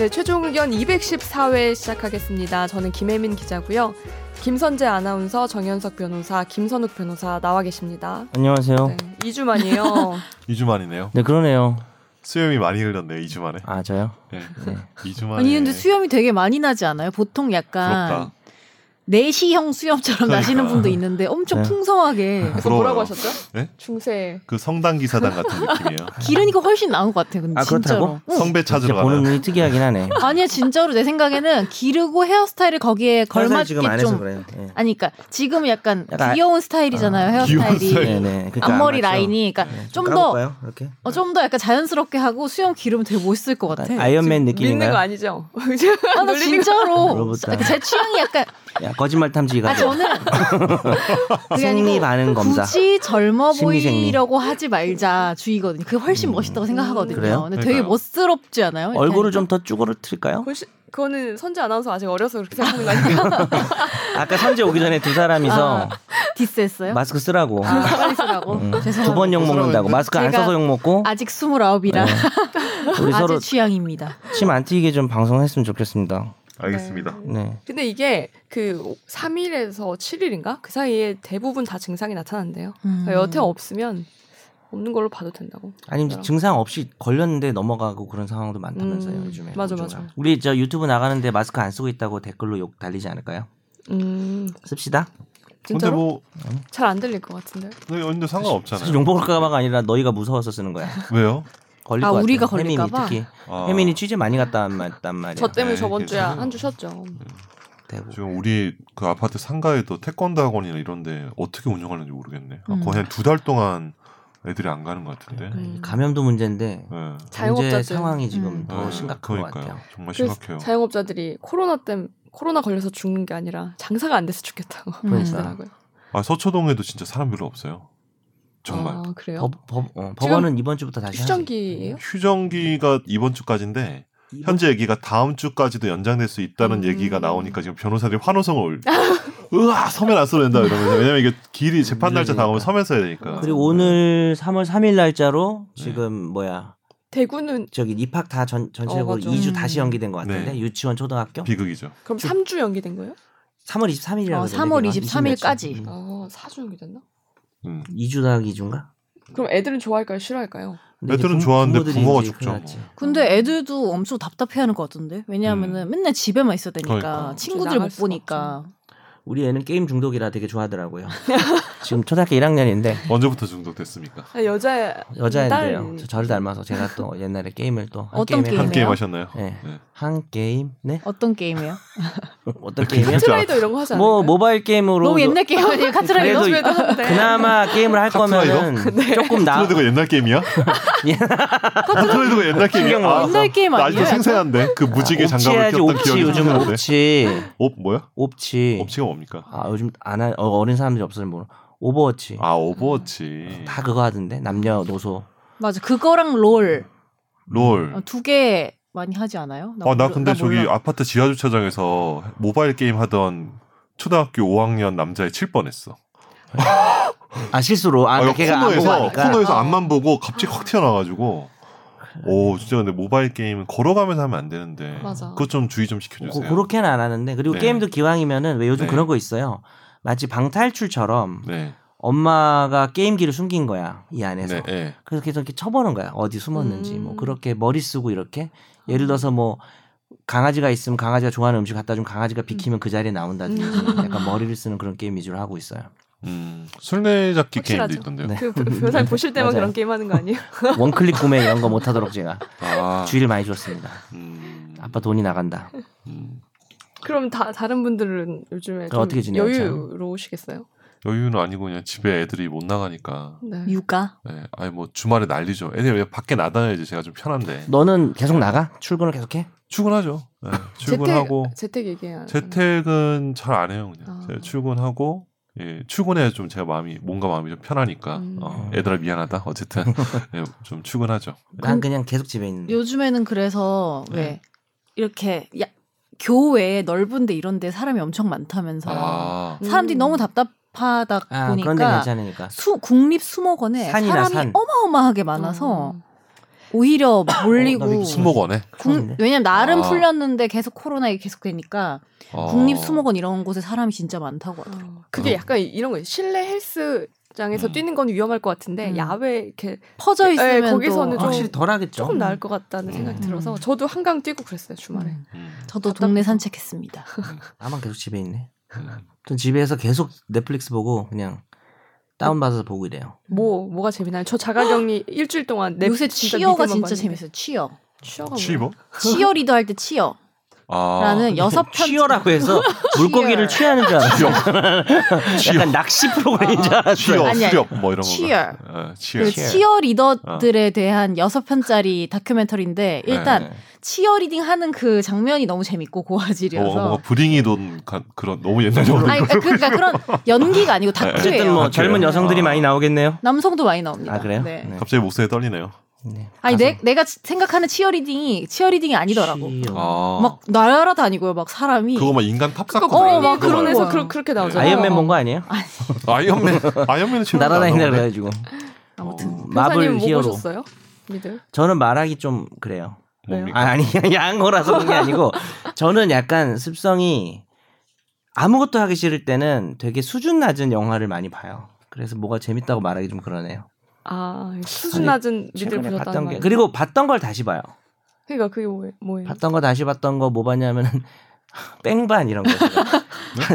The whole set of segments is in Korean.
네, 최종 의견 214회 시작하겠습니다. 저는 김혜민 기자고요. 김선재 아나운서, 정현석 변호사, 김선욱 변호사 나와 계십니다. 안녕하세요. 네, 2주 만이에요. 2주 만이네요. 네, 그러네요. 수염이 많이 흘렀네요. 2주 만에. 아, 저요? 네. 네. 2주 만에. 아니 근데 수염이 되게 많이 나지 않아요? 보통 약간 부럽다. 내시형 수염처럼 나시는 그러니까. 분도 있는데 엄청 네. 풍성하게 그래서. 뭐라고 하셨죠? 네? 중세. 그 성당 기사단 같은 느낌이에요. 기르니까 훨씬 나은 것 같아요. 근데 아, 진짜로. 그렇다고? 응. 성배 찾으러 보는 가나. 눈이 특이하긴 하네. 아니야 진짜로 내 생각에는 기르고 헤어스타일을 거기에 걸맞게 지금 안 해서 좀 그래요. 네. 아니 그러니까 지금 약간, 약간 귀여운 스타일이잖아요 귀여운 헤어스타일이 스타일. 네, 네. 그러니까 앞머리? 라인이 그러니까 네, 좀더 까볼까요? 이렇게. 어, 좀더 약간 자연스럽게 하고 수염 기르면 되게 멋있을 것 같아. 아이언맨 믿는 거 느낌인가요? 아니죠? 아, 나 진짜로. 제 취향이 약간 야, 거짓말 탐지기가. 아 저는 생리 반응 검사. 굳이 젊어 심리생리. 보이려고 하지 말자 주의거든요. 그게 훨씬 멋있다고 생각하거든요. 그래요? 근데 되게. 멋스럽지 않아요? 얼굴을? 좀 더 쭈그러뜨릴까요? 그것이- 그거는 선재 아나운서 아직 어려서 그렇게 생각하는 거 아닌가? 아까 선제 오기 전에 두 사람이서 디스했어요? 마스크 쓰라고. 아, 빨리 쓰라고. 음, 죄송합니다. 두번 욕 먹는다고. 마스크 안 써서 욕 먹고. 아직 스물아홉이라 우리 서로 취향입니다. 침 안 튀게 좀 방송했으면 좋겠습니다. 알겠습니다. 네. 근데 이게 그 3일에서 7일인가? 그 사이에 대부분 다 증상이 나타난대요. 음. 그러니까 여태 없으면 없는 걸로 봐도 된다고. 아니면 그러더라고요. 증상 없이 걸렸는데 넘어가고 그런 상황도 많다면서요 음, 요즘에. 맞아. 맞아. 우리 저 유튜브 나가는데 마스크 안 쓰고 있다고 댓글로 욕 달리지 않을까요? 음, 씁시다. 진짜로 뭐 잘안 들릴 것 같은데. 근데 근데 사실 상관없잖아요. 욕 먹을까봐가 아니라 너희가 무서워서 쓰는 거야. 왜요? 걸릴 아, 것. 우리가 혜민이 걸릴까 봐? 특히. 아, 혜민이 취재 많이 갔다 왔단 말이야. 저 때문에 네, 저번 주에 괜찮아요. 한 주 쉬었죠. 대구. 지금 우리 그 아파트 상가에도 태권도 학원이나 이런데 어떻게 운영하는지 모르겠네. 아, 음. 거의 한 두 달 동안 애들이 안 가는 것 같은데. 음. 감염도 문제인데 네. 자영업자들. 상황이 지금 음. 더 네, 심각한 것 그러니까요. 같아요. 정말 심각해요. 자영업자들이 코로나 때문에 코로나 걸려서 죽는 게 아니라 장사가 안 돼서 죽겠다고 그러니까. 하시더라고요. 아 서초동에도 진짜 사람 별로 없어요. 정말. 아, 그래요? 법, 법, 어, 법원은 이번 주부터 다시 하지. 휴전기예요? 휴정기가 이번 주까지인데 현재 얘기가 다음 주까지도 연장될 수 있다는 음. 얘기가 나오니까 지금 변호사들이 환호성을 올. 으아 서면 안 써도 된다 이러면서 왜냐면 이게 길이 재판 날짜 다가오면 서면 써야 되니까. 그리고 오늘 3월 3일 날짜로 지금 뭐야 대구는 저기 입학 다 전, 전체적으로 어, 맞아. 2주 음. 다시 연기된 것 같은데 네. 유치원 초등학교 비극이죠. 그럼 3주 연기된 거예요? 3월 23일이라고 어, 3월 23일까지. 아, 4주 연기됐나? 음. 2주 더하기 2주인가? 그럼 애들은 좋아할까요? 싫어할까요? 애들은 좋아하는데 부모가 죽죠, 뭐. 근데 애들도 엄청 답답해하는 것 같은데 왜냐하면은 음. 맨날 집에만 있어야 되니까 그러니까. 친구들 못 보니까 우리 애는 게임 중독이라 되게 좋아하더라고요. 지금 초등학교 1학년인데 언제부터 중독됐습니까? 아, 여자 여자애인데요. 딸- 저 저를 닮아서 제가 또 옛날에 게임을 또한 어떤 게임이에요? 게임 하셨나요? 네. 네. 한 게임 네 어떤 게임이에요? 어떤 게임이요? 진짜. 트레이더 이런 거 하지 않아요? 뭐 모바일 게임으로 너무 옛날 게임 아니에요? 카트라이더? 그나마 게임을 할 카트라이더? 거면은 네. 조금 나 카트라이더가 옛날 게임이야? 카트라이더가 옛날 게임이야? 아, 옛날 게임 나 아니에요? 아직도 생생한데 그 무지개 장갑을 꼈던 옵치 기억이 요즘 생생한데. 옵치 옵 뭐야? 옵치 옵치가 뭡니까? 아 요즘 안 하, 어, 어린 사람들이 없어서 모르 오버워치 아 오버워치. 다 그거 하던데 남녀 노소 맞아 그거랑 롤 롤. 두개 많이 하지 않아요? 아나 모르- 근데 저기 몰라. 아파트 지하 주차장에서 모바일 게임 하던 초등학교 5학년 남자애 칠 뻔했어. 아 실수로 아, 아, 걔가 코너에서 코너에서 어. 앞만 보고 갑자기 확 튀어나와가지고. 오 진짜 근데 모바일 게임은 걸어가면서 하면 안 되는데. 맞아. 그것 좀 주의 좀 시켜주세요. 고, 그렇게는 안 하는데 그리고 네. 게임도 기왕이면은 왜 요즘 네. 그런 거 있어요 마치 방탈출처럼 네. 엄마가 게임기를 숨긴 거야 이 안에서 네. 네. 그래서 계속 이렇게 쳐보는 거야 어디 숨었는지 음. 뭐 그렇게 머리 쓰고 이렇게 예를 들어서 뭐 강아지가 있으면 강아지가 좋아하는 음식 갖다 주면 강아지가 비키면 그 자리에 나온다든지 음. 약간 머리를 쓰는 그런 게임 위주로 하고 있어요 음, 술래잡기. 게임도 있던데요. 네. 그 변호사 보실 때만. 그런 게임 하는 거 아니에요? 원클릭 구매 이런 거 못하도록 제가 아, 주의를 많이 줬습니다 음, 아빠 돈이 나간다 음. 그럼 다 다른 분들은 요즘에 좀 어떻게 지내요, 여유로우시겠어요? 여유는 아니고 그냥 집에 애들이 못 나가니까. 네. 육아 네. 아니 뭐 주말에 난리죠. 애들 왜 밖에 나다녀야지 제가 좀 편한데. 너는 계속 나가 출근을 계속해 출근하죠. 네. 출근하고 재택 재택 얘기해요. 재택은 잘 안 해요. 그냥 아. 제가 출근하고 예, 출근해야 좀 제가 마음이 뭔가 마음이 좀 편하니까 음. 어, 애들아 미안하다. 어쨌든 예, 좀 출근하죠. 난 그냥 계속 집에 있는데 요즘에는 그래서 네. 왜 이렇게 야, 교외 넓은데 이런데 사람이 엄청 많다면서 아, 사람들이 음. 너무 답답 하다 아 그런데 보니까 괜찮으니까 수, 국립 수목원에 산이나 사람이 산. 어마어마하게 많아서 음. 오히려 나 몰리고 수목원에 국-? 왜냐면 나름 아. 풀렸는데 계속 코로나 가 계속되니까 어. 국립 수목원 이런 곳에 사람이 진짜 많다고 하더라고요. 어, 그게 약간 이런 거예요. 실내 헬스 장에서 음. 뛰는 건 위험할 것 같은데 음. 야외 이렇게 퍼져 네, 있으면 거기서는 또좀 확실히 덜하겠죠. 조금 나을 것 같다는 생각이 음. 들어서 저도 한강 뛰고 그랬어요 주말에. 음. 음. 저도. 동네 산책했습니다. 나만 계속 집에 있네. 음. 전 집에서 계속 넷플릭스 보고 그냥 다운받아서 보고 이래요. 뭐 뭐가 재미나요? 저 자가격리 일주일 동안 넷 요새 진짜 치어가 진짜. 재밌어요. 치어. 치어가? 치어 리더 할 때 치어. 아. 라는 여섯 편 취어라고 해서 물고기를 취하는 줄 알았어. 치어. 약간 낚시 프로그램인 줄 알았어. 치어, 아니, 아니. 수렵 뭐 이런 거. 치어. 어, 치어. 그 치어. 치어 리더들에 대한 여섯 편짜리 다큐멘터리인데 일단 네. 치어 리딩 하는 그 장면이 너무 재밌고 어, 고화질이어서 뭔가 브링이 돈 가- 그런 너무 옛날 영화. 아니 그러니까 그런 연기가 아니고 다큐예요. 어쨌든 뭐 아, 젊은? 여성들이 아. 많이 나오겠네요. 남성도 많이 나옵니다. 아 그래요? 네. 네. 갑자기 목소리 떨리네요. 네. 아니 가서 내, 내가 생각하는 치어리딩이 치어리딩이 아니더라고. 취어. 아. 막 날아다니고요, 막 사람이. 그거 막 인간 탑사건. 그거 어, 막막 그런 에서 거야. 그러, 그렇게 나오잖아요. 아이언맨 본 거 아니에요? 아이언맨. 아이언맨은 날아다닌다 그래가지고 아무튼 어. 마블 뭐 히어로. 보셨어요? 미드. 저는 말하기 좀 그래요. 아, 아니 양호라서 그런 게 아니고 저는 약간 습성이 아무것도 하기 싫을 때는 되게 수준 낮은 영화를 많이 봐요. 그래서 뭐가 재밌다고 말하기 좀 그러네요. 아 수준 아니, 낮은 최근에 보셨다는 봤던 게거 그리고 봤던 걸 다시 봐요. 그러니까 그게 뭐예요? 뭐예요? 봤던 거 다시 봤던 거 뭐 봤냐면은 뺑반 이런 거.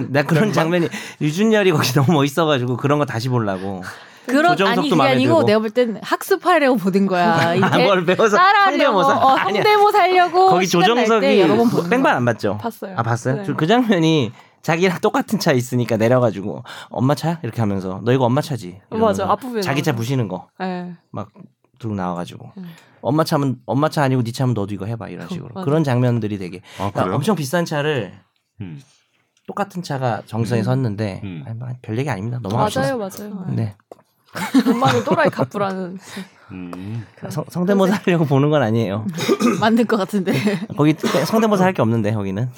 나 그런 장면이 유준열이 거기 너무 멋있어가지고 그런 거 다시 보려고. 그런 아니 조정석도 그게 마음에 아니고. 내가 볼 땐 학습하려고 보는 거야. 아, 뭘 배워서 따라하려고 성대모사. 어, 아니야. 성대모사 하려고 거기 조정석이 보는 뺑반. 안 봤죠? 봤어요. 아 봤어요? 네. 저그 장면이 자기랑 똑같은 차 있으니까 내려가지고 엄마 차야 이렇게 하면서 너 이거 엄마 차지? 어, 이러면서 맞아. 앞부분에 자기 차. 부시는 거 네. 막 들고 나와가지고 음. 엄마 차면 엄마 차 아니고 네 차면 너도 이거 해봐 이런 식으로. 그런 장면들이 되게 아 그러니까? 엄청 비싼 차를 음. 똑같은 차가 정성에 음. 섰는데 음. 아니, 뭐 별 얘기 아닙니다. 넘어갑시다. 맞아요, 맞아요. 네. 네돈 많은 또라이 갑부라는. 음. 성, 성대모사 하려고 보는 건 아니에요. 만들 것 같은데. 거기 성대모사 할 게 없는데 거기는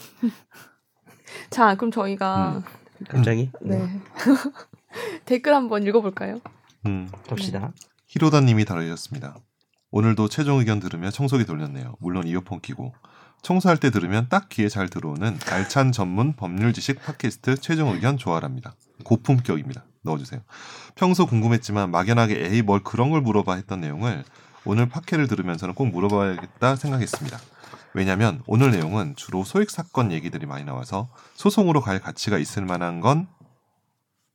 자, 그럼 저희가 갑자기 네. 댓글 한번 읽어볼까요? 음. 봅시다. 히로다님이 달아주셨습니다. 오늘도 최종 의견 들으며 청소기 돌렸네요. 물론 이어폰 끼고. 청소할 때 들으면 딱 귀에 잘 들어오는 알찬 전문 법률 지식 팟캐스트 최종 의견 좋아랍니다. 고품격입니다. 넣어주세요. 평소 궁금했지만 막연하게 에이 뭘 그런 걸 물어봐 했던 내용을 오늘 팟캐를 들으면서는 꼭 물어봐야겠다 생각했습니다. 왜냐하면 오늘 내용은 주로 소액 사건 얘기들이 많이 나와서 소송으로 갈 가치가 있을 만한 건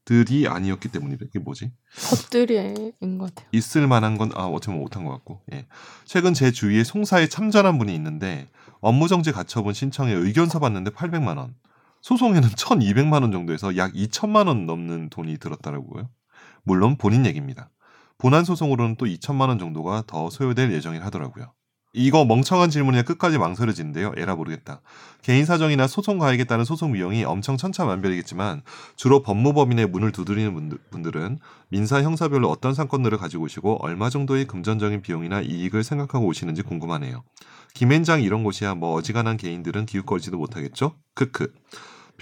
들이 아니었기 때문이래. 이게 뭐지? 것들인 것 같아요. 있을 만한 건 아, 어떻게 보면 못한 것 같고. 예. 최근 제 주위에 송사에 참전한 분이 있는데 업무정지 가처분 신청에 의견서 받는데 800만 원. 소송에는 1,200만 원 정도에서 약 2천만 원 넘는 돈이 들었다고요. 물론 본인 얘기입니다. 본안 소송으로는 또 2천만 원 정도가 더 소요될 예정이라 하더라고요. 이거 멍청한 질문이라 끝까지 망설여지는데요. 에라 모르겠다. 개인 사정이나 소송 가액에 따른 소송 비용이 엄청 천차만별이겠지만 주로 법무법인의 문을 두드리는 분들, 분들은 민사 형사별로 어떤 사건들을 가지고 오시고 얼마 정도의 금전적인 비용이나 이익을 생각하고 오시는지 궁금하네요. 김앤장 이런 곳이야 뭐 어지간한 개인들은 기웃거리지도 못하겠죠? 크크.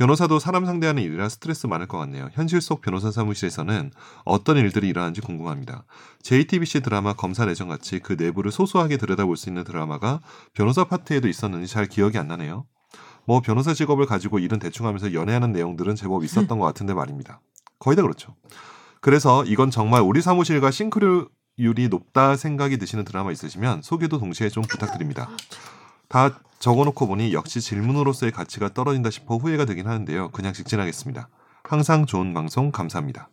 변호사도 사람 상대하는 일이라 스트레스 많을 것 같네요. 현실 속 변호사 사무실에서는 어떤 일들이 일어나는지 궁금합니다. JTBC 드라마 검사 내정 같이 그 내부를 소소하게 들여다볼 수 있는 드라마가 변호사 파트에도 있었는지 잘 기억이 안 나네요. 뭐 변호사 직업을 가지고 일은 대충 하면서 연애하는 내용들은 제법 있었던 것 같은데 말입니다. 거의 다 그렇죠. 그래서 이건 정말 우리 사무실과 싱크로율이 높다 생각이 드시는 드라마 있으시면 소개도 동시에 좀 부탁드립니다. 다 적어놓고 보니 역시 질문으로서의 가치가 떨어진다 싶어 후회가 되긴 하는데요. 그냥 직진하겠습니다. 항상 좋은 방송 감사합니다.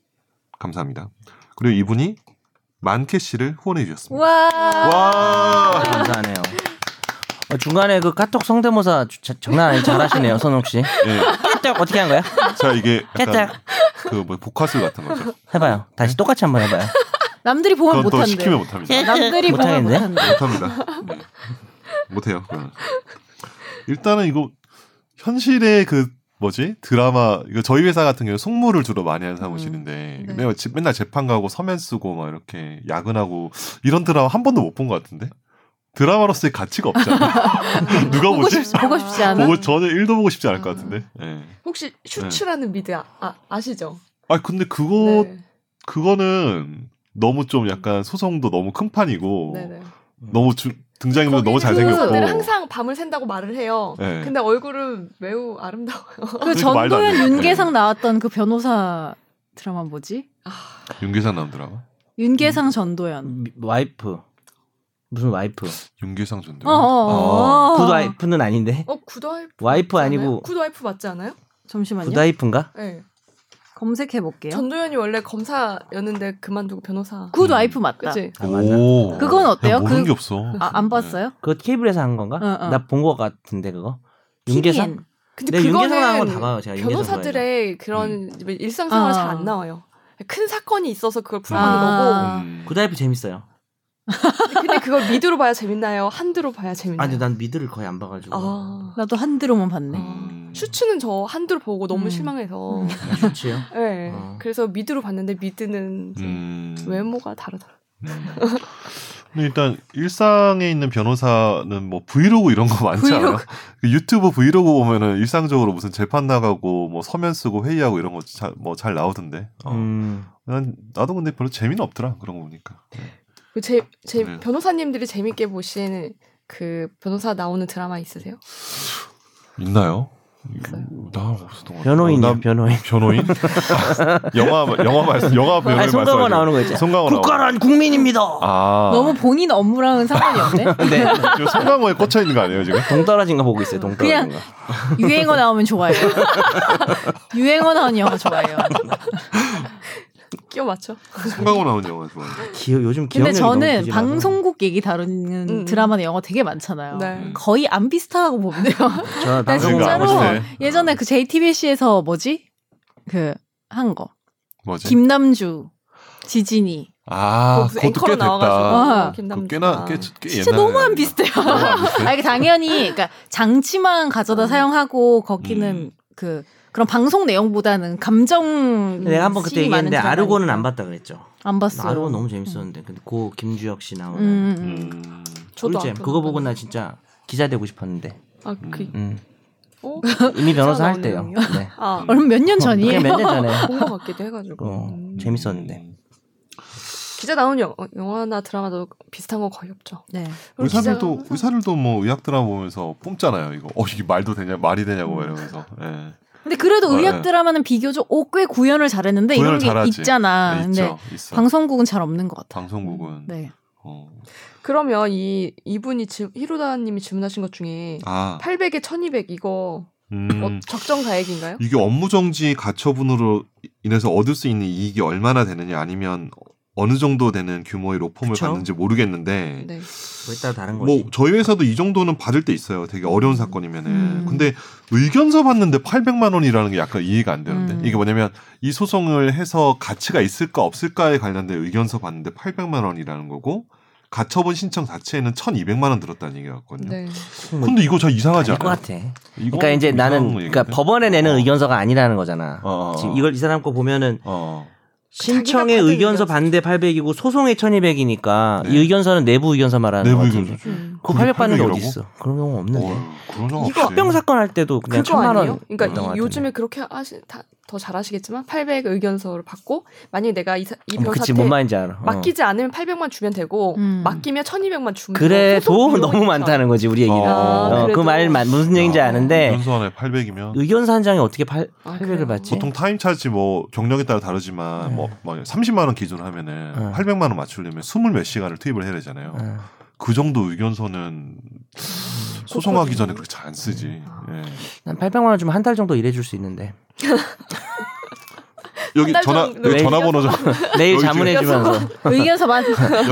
감사합니다. 그리고 이분이 만캐 씨를 후원해 주셨습니다. 와. 와. 감사하네요. 어, 중간에 그 카톡 성대모사 주- 자- 장난 아니 잘하시네요, 선욱 씨. 예. 깨딱 어떻게 한 거야? 자 이게 깨딱 그뭐 복화술 같은 거죠. 해봐요. 다시 똑같이 한번 해봐요. 남들이 보면 그건 또 못한대. 시키면 못합니다. 남들이 보면 못하겠네? 못한대. 못합니다. 네. 못해요. 그거는. 일단은 이거 현실의 그 뭐지 드라마 이거 저희 회사 같은 경우 송무를 주로 많이 하는 사무실인데 네. 내가 집- 맨날 재판 가고 서면 쓰고 막 이렇게 야근하고 이런 드라마 한 번도 못 본 것 같은데 드라마로서의 가치가 없잖아. 누가 보고 보지? 싶 보고 싶지 않아. 보고 전혀 일도 보고 싶지 않을 것 같은데. 예. 혹시 Suits라는 미드 아, 아, 아 시죠? 아 근데 그거 네. 그거는 너무 좀 약간 소송도 너무 큰 판이고 네네. 너무 주, 등장인물 너무 잘생겼고. 변호사들은 항상 밤을 샌다고 말을 해요. 네. 근데 얼굴은 매우 아름다워요. 그 그러니까 전도연 돼. 윤계상 나왔던 그 변호사 드라마 뭐지? 윤계상 나오더라고. 윤계상 전도연. 미- 와이프 무슨 와이프? 윤계상 전도. 어, 어, 어. 굿 와이프는 아닌데 어 굿 와이프 와이프 않아요? 아니고 굿 와이프 맞지 않아요? 잠시만요. 굿 와이프인가? 네. 검색해 볼게요. 전도연이 원래 검사였는데 그만두고 변호사. 굿 와이프 맞다. 그치? 아? 오. 그건 어때요? 야, 모르는 그- 게 없어. 아, 안 봤어요? 그거 케이블에서 한 건가? 어, 어. 나 본 거 같은데 그거. 윤계상? 근데 네, 그거는 건 다 봐요. 제가 윤계상 변호사들의 그런 일상생활 아. 잘 안 나와요. 큰 사건이 있어서 그걸 풀어가는 아. 음. 굿 와이프 재밌어요. 거고. 근데 그걸 미드로 봐야 재밌나요? 한드로 봐야 재밌나요? 아니 난 미드를 거의 안 봐가지고. 아. 나도 한드로만 봤네. 음. 슈츠는 저 한드로 보고 너무 음. 실망해서. 음. 좋지요. 네. 어. 그래서 미드로 봤는데 미드는 좀 음. 외모가 다르더라. 음. 근데 일단 일상에 있는 변호사는 뭐 브이로그 이런 거 많지 않아요? 브이로그. 그 유튜브 브이로그 보면은 일상적으로 무슨 재판 나가고 뭐 서면 쓰고 회의하고 이런 거뭐잘 나오던데. 어. 음. 난 나도 근데 별로 재미는 없더라 그런 거 보니까. 그 제, 제 네. 변호사님들이 재밌게 보시는 그 변호사 나오는 드라마 있으세요? 있나요? 나 없었던 것나 변호인. 변호인? 영화 영화 말씀 영화 변호인 아니 송강호 나오는 거 있잖아. 송강호 나오는 국가란 국민입니다. 아 너무 본인 업무랑은 상관이 없네. 네. 송강호에 꽂혀 있는 거 아니에요 지금? 동떨어진 거 보고 있어요. 동떨어진 그냥- 거. 유행어 나오면 좋아요. 유행어 나온 영화 좋아해요. 끼워 맞춰. 송강호 나오는 영화 좋아해요. 기억 요즘 근데 저는. 방송국 얘기 다루는 음. 드라마나 영화 되게 많잖아요. 네. 거의 안 비슷하다고 보면 돼요. 저나 진짜로. 예전에 그 JTBC에서 뭐지? 그 한 거. 뭐지? 김남주, 지진이. 아, 무슨 그것도 꽤 됐다. 아. 그 김남주. 꽤나 꽤, 꽤 진짜 옛날에 너무 안 비슷해요. 너무 안 비슷해? 아, 이게 당연히 그러니까 장치만 가져다 음. 사용하고 거기는 음. 그 그런 방송 내용보다는 감정. 내가 한번 그때 얘기했는데. 아르고는 안 봤다 그랬죠. 안 봤어요. 아르고 너무 재밌었는데 근데 고 김주혁 씨 나오는 음, 음, 음. 음. 저도 꿀잼. 안 그거 보고 봤는데. 나 진짜 기자 되고 싶었는데. 아, 그, 음. 어? 이미 변호사 할 때요. 네. 아, 얼마 몇년 전이에요. 그냥 몇년 전에. 본것 같기도 해가지고. 어, 음. 재밌었는데. 기자 나온 영, 영화나 드라마도 비슷한 거 거의 없죠. 네. 의사들도 의사들도 뭐 의학 드라마 보면서 뿜잖아요. 이거 어 이게 말도 되냐 말이 되냐고 음. 막 이러면서. 예. 근데 그래도 어, 의학 네. 드라마는 비교적 오, 꽤 구현을 잘했는데 구현을 이런 게 잘하지. 있잖아. 네, 근데 있죠. 있어. 방송국은 잘 없는 것 같아. 방송국은 네. 어. 그러면 이 이분이 지, 히로다님이 질문하신 것 중에 아 800에 1200 이거 음. 어, 적정 가액인가요? 이게 업무 정지 가처분으로 인해서 얻을 수 있는 이익이 얼마나 되느냐 아니면 어느 정도 되는 규모의 로펌을 그쵸. 받는지 모르겠는데 네. 따라 다른 거지. 뭐 저희 회사도 이 정도는 받을 때 있어요. 되게 어려운 사건이면은. 음. 근데 의견서 받는데 800만 원이라는 게 약간 이해가 안 되는데 음. 이게 뭐냐면 이 소송을 해서 가치가 있을까 없을까에 관련된 의견서 받는데 800만 원이라는 거고 가처분 신청 자체에는 1,200만 원 들었다는 얘기였거든요. 네. 근데 이거 저 이상하지 않아요? 같아. 그러니까 이제 좀 나는 그러니까? 법원에 내는 어. 의견서가 아니라는 거잖아. 어, 어, 지금 어. 이걸 이 사람 거 보면은 어. 신청의 받은 의견서. 반대 800이고 소송의 1200이니까 네. 이 의견서는 내부 의견서 말하는 내부 거 의견서. 음. 그거 800 받는 게800 어디? 있어? 그런 경우 없는데. 어, 그런 적 이거. 합병 사건 할 때도 그냥 천만 원. 그러니까 같은데. 요즘에 그렇게 하시 다, 더 잘하시겠지만 800 의견서를 받고 만약에 내가 이, 사- 이 알아. 어. 맡기지 않으면 800만 주면 되고 음. 맡기면 1200만 주면 그래도 너무. 많다는 거지 우리 얘기는. 아, 어. 그말 무슨 얘기인지 아, 아는데 의견서 안에 800이면 의견서 한 장에 어떻게 8, 아, 800을 그래요? 받지? 보통 time charge 뭐 경력에 따라 다르지만 네. 뭐, 뭐 30만 원 기준으로 하면은 네. 800만 원 맞추려면 20몇 시간을 투입을 해야 되잖아요. 어. 그 정도 의견서는 소송하기 전에 그렇게 잘 안 쓰지. 예. 난 800만 원 주면 한 달 정도 일해줄 수 있는데 여기 전화 정도 여기 전화번호 좀 내일 여기 자문해 주면서 의견서 만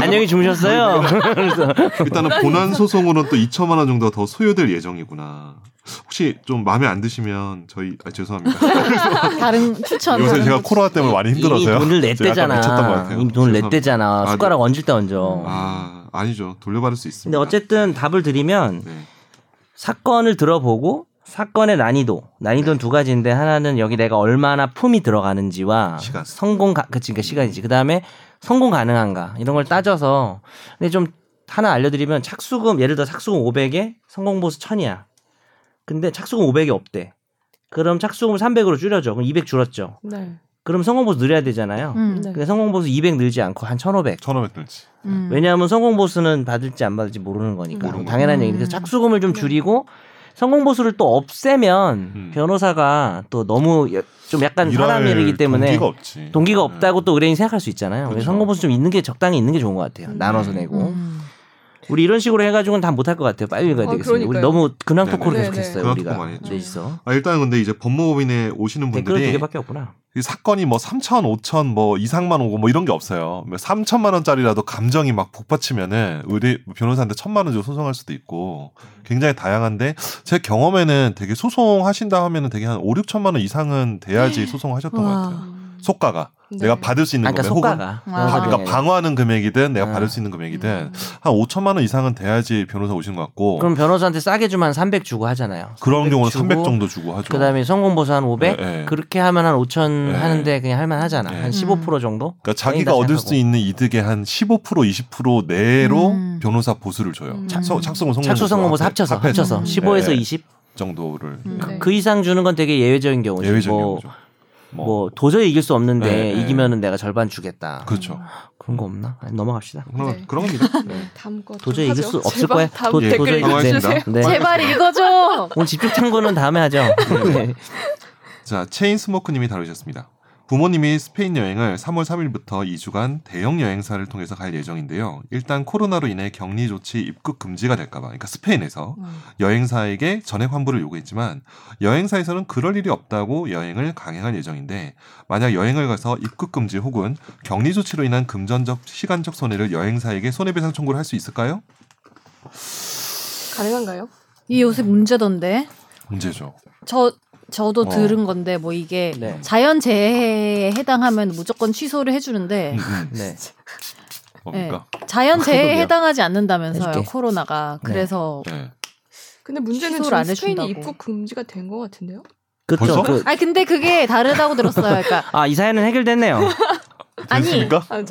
안녕히 주무셨어요. 일단은 본안 소송으로는 또 2천만 원 정도가 더 소요될 예정이구나. 혹시 좀 마음에 안 드시면 저희 아, 죄송합니다. 다른 추천. 요새 제가 거 코로나 때문에 많이 힘들어서요. 돈을 냈대잖아. 이미 돈을. 냈대잖아. 아, 숟가락 얹을 때 얹어. 아 아니죠 돌려받을 수 있습니다. 근데 어쨌든 답을 드리면 네. 사건을 들어보고 사건의 난이도, 난이도는 두 가지인데 하나는 여기 내가 얼마나 품이 들어가는지와 시간. 성공 가, 그치, 그러니까 시간이지. 그 다음에 성공 가능한가 이런 걸 따져서 근데 좀 하나 알려드리면 착수금 예를 들어 착수금 500에 성공 보수 1000이야. 근데 착수금 500이 없대. 그럼 착수금 300으로 줄여줘. 그럼 200 줄었죠. 네. 그럼 성공보수 늘려야 되잖아요. 음. 네. 근데 성공보수 200 늘지 않고 한 1,500. 1,500 들지. 음. 왜냐하면 성공보수는 받을지 안 받을지 모르는 거니까 모르는 당연한. 얘기니까 음. 착수금을 좀 네. 줄이고 성공 보수를 또 없애면 음. 변호사가 또 너무 여- 좀 약간 일할 사람 일이기 때문에 동기가 없지. 동기가 네. 없다고 또 의뢰인이 생각할 수 있잖아요. 그렇죠. 성공 보수 좀 있는 게 적당히 있는 게 좋은 것 같아요. 음. 나눠서 네. 내고 음. 우리 이런 식으로 해가지고는 다 못할 것 같아요. 빨리 읽어야 아, 되겠습니다. 우리 그러니까요. 너무 근황. 토크를. 계속했어요. 근황 토크 많이 했죠. 넷이서 아, 일단 근데 이제 법무법인에 오시는 댓글은 두 분들이 개밖에 없구나. 이 사건이 뭐 3천, 5천 뭐 이상만 오고 뭐 이런 게 없어요. 3천만 원짜리라도 감정이 막 복받치면은 의뢰 변호사한테 천만 원 주고 소송할 수도 있고 굉장히 다양한데 제 경험에는 되게 소송하신다 하면은 되게 한 5, 6천만 원 이상은 돼야지 소송하셨던 것 와. 같아요. 소가가 네. 내가 받을 수 있는 아, 그러니까 금액 혹은 속가가. 아, 방- 변호사 그러니까 중에. 방어하는 금액이든 내가 아. 받을 수 있는 금액이든 음. 한 5천만 원 이상은 돼야지 변호사 오시는 것 같고 그럼 변호사한테 싸게 주면 한300 주고 하잖아요. 그런 경우는 주고 300 정도 주고 하죠. 그다음에 성공보수 한 500 네, 네. 그렇게 하면 한 5천 네. 하는데 그냥 할만 하잖아. 네. 한15% 정도. 그러니까 자기가 얻을. 수 있는 이득의 한 15% 20% 내로 음. 변호사 보수를 줘요. 음. 착수 성공 착수 성공보수 합쳐서 합쳐서 음. 15에서 네. 20. 정도를. 네. 그 이상 주는 건 되게 예외적인 경우죠. 예외적인 뭐, 경우죠. 뭐 도저히 이길 수 없는데 네, 네. 이기면은 내가 절반 주겠다. 그렇죠. 그런 거 없나? 아니, 넘어갑시다. 그런 네. 그런 겁니다. 네, 다음 거좀 도저히 이길. 수 없을 거야. 도- 예, 댓글. 읽어주세요. 네. 제발 읽어줘. 오늘 집중 탐구는 다음에 하죠. 네. 자, 체인 스모크님이 달으셨습니다. 부모님이 스페인 여행을 3월 3일부터 2주간 대형 여행사를 통해서 갈 예정인데요. 일단 코로나로 인해 격리 조치 입국 금지가 될까봐, 그러니까 스페인에서 여행사에게 전액 환불을 요구했지만 여행사에서는 그럴 일이 없다고 여행을 강행할 예정인데 만약 여행을 가서 입국 금지 혹은 격리 조치로 인한 금전적 시간적 손해를 여행사에게 손해배상 청구를 할 수 있을까요? 가능한가요? 이 요새 문제던데. 문제죠. 저 저도 어. 들은 건데 뭐 이게 네. 자연 재해에 해당하면 무조건 취소를 해주는데 음, 음. 네. 뭡니까? 자연 재해에 그거요. 해당하지 않는다면서요 해줄게. 코로나가 네. 그래서 네. 근데 문제는 지금 해준다고. 입국 금지가 된 것 같은데요? 그렇죠. 그, 아니 근데 그게 다르다고 들었어요 그러니까 아, 이 사연은 해결됐네요. 아니? 아.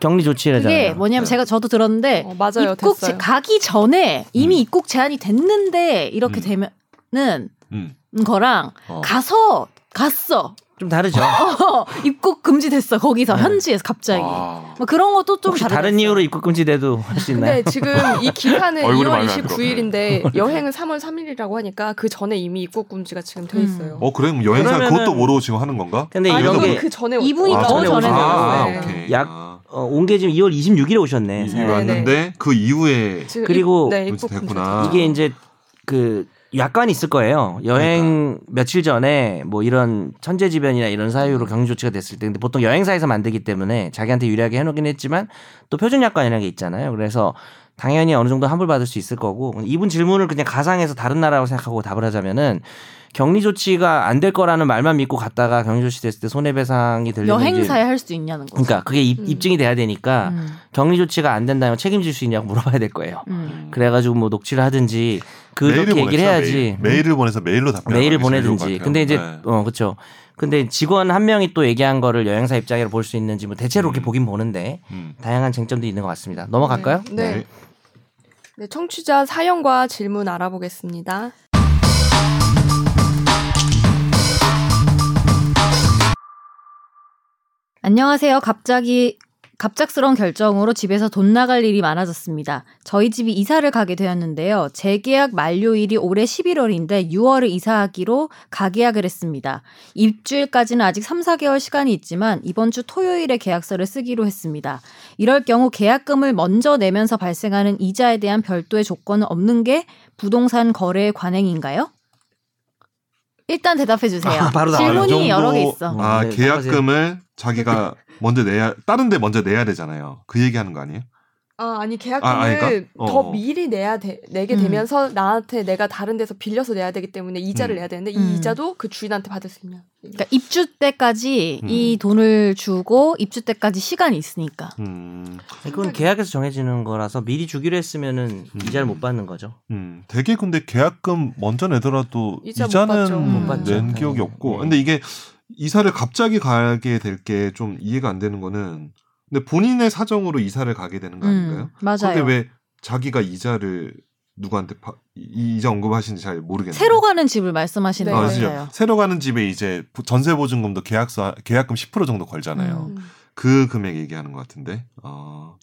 격리 조치라잖아요. 그게 뭐냐면 네. 제가 저도 들었는데 어, 맞아요, 입국 제, 됐어요. 가기 전에 이미 음. 입국 제한이 됐는데 이렇게 음. 되면은 음. 거랑 어. 가서 갔어 좀 다르죠. 입국 금지됐어 거기서 네. 현지에서 갑자기 아. 뭐 그런 것도 좀 다른. 이유로 입국 금지돼도 할 수 있나요? 근데 지금 이 기간은 얼굴이 2월 마음에 안 들어. 29일인데 여행은 3월 3일이라고 하니까 그 전에 이미 입국 금지가 지금 돼 음. 있어요. 어 그래 그럼 여행사 그러면은- 그것도 모르고 지금 하는 건가? 근데 아니, 이런 이건 게그 전에 이분이 아, 더 전에 아, 네. 오케이. 약- 아. 어, 온게 지금 2월 26일에 오셨네. 이- 사연이. 왔는데 그 이후에 그리고 입, 네, 입국 됐구나. 금지. 이게 이제 그 약관이 있을 거예요. 여행 며칠 전에 뭐 이런 천재지변이나 이런 사유로 격리 조치가 됐을 때 근데 보통 여행사에서 만들기 때문에 자기한테 유리하게 해놓긴 했지만 또 표준 약관이라는 게 있잖아요. 그래서 당연히 어느 정도 환불 받을 수 있을 거고 이분 질문을 그냥 가상해서 다른 나라라고 생각하고 답을 하자면은 격리 조치가 안 될 거라는 말만 믿고 갔다가 격리 조치 됐을 때 손해배상이 이제 여행사에 할 수 있냐는 거죠. 그러니까 그게 입, 음. 입증이 돼야 되니까 음, 격리 조치가 안 된다면 책임질 수 있냐고 물어봐야 될 거예요. 음. 그래가지고 뭐 녹취를 하든지 그렇게 얘기를 보냈죠, 해야지 메일. 을 보내서 메일로 답변 메일을 보내든지. 근데 이제 네. 어 그렇죠. 근데 직원 한 명이 또 얘기한 거를 여행사 입장으로 볼수 있는지 뭐 대체로 그렇게 음. 보긴 보는데 음. 다양한 쟁점도 있는 것 같습니다. 넘어갈까요? 네. 네. 네, 청취자 사연과 질문 알아보겠습니다. 안녕하세요. 갑자기 갑작스러운 결정으로 집에서 돈 나갈 일이 많아졌습니다. 저희 집이 이사를 가게 되었는데요. 재계약 만료일이 올해 11월인데 6월에 이사하기로 가계약을 했습니다. 입주일까지는 아직 3, 4개월 시간이 있지만 이번 주 토요일에 계약서를 쓰기로 했습니다. 이럴 경우 계약금을 먼저 내면서 발생하는 이자에 대한 별도의 조건은 없는 게 부동산 거래의 관행인가요? 일단 대답해 주세요. 아, 바로 나와요. 질문이 이 여러 개 있어. 아 네, 계약금을 자기가 먼저 내야 다른 데 먼저 내야 되잖아요. 그 얘기하는 거 아니에요? 아, 아니 아, 계약금을? 어, 더 어. 미리 내야 돼, 내게 음. 되면서 나한테 내가 다른 데서 빌려서 내야 되기 때문에 이자를 음. 내야 되는데 음. 이 이자도 그 주인한테 받을 수 있냐? 그러니까 입주 때까지 음. 이 돈을 주고 입주 때까지 시간이 있으니까. 음, 그건 계약에서 정해지는 거라서 미리 주기로 했으면은 음. 이자를 못 받는 거죠. 음. 되게 근데 계약금 먼저 내더라도 이자 못 이자는 받죠. 못 받죠, 낸 당연히. 기억이 없고. 네. 근데 이게 이사를 갑자기 가게 될 게 좀 이해가 안 되는 거는 근데 본인의 사정으로 이사를 가게 되는 거 아닌가요? 음, 맞아요. 근데 왜 자기가 이자를 누구한테 파, 이- 이자 언급하신지 잘 모르겠는데. 새로 가는 집을 말씀하시는 네. 아, 것 진짜 같아요. 새로 가는 집에 이제 보- 전세 보증금도 계약서 계약금 10% 정도 걸잖아요. 음. 음. 그 금액 얘기하는 것 같은데. 어.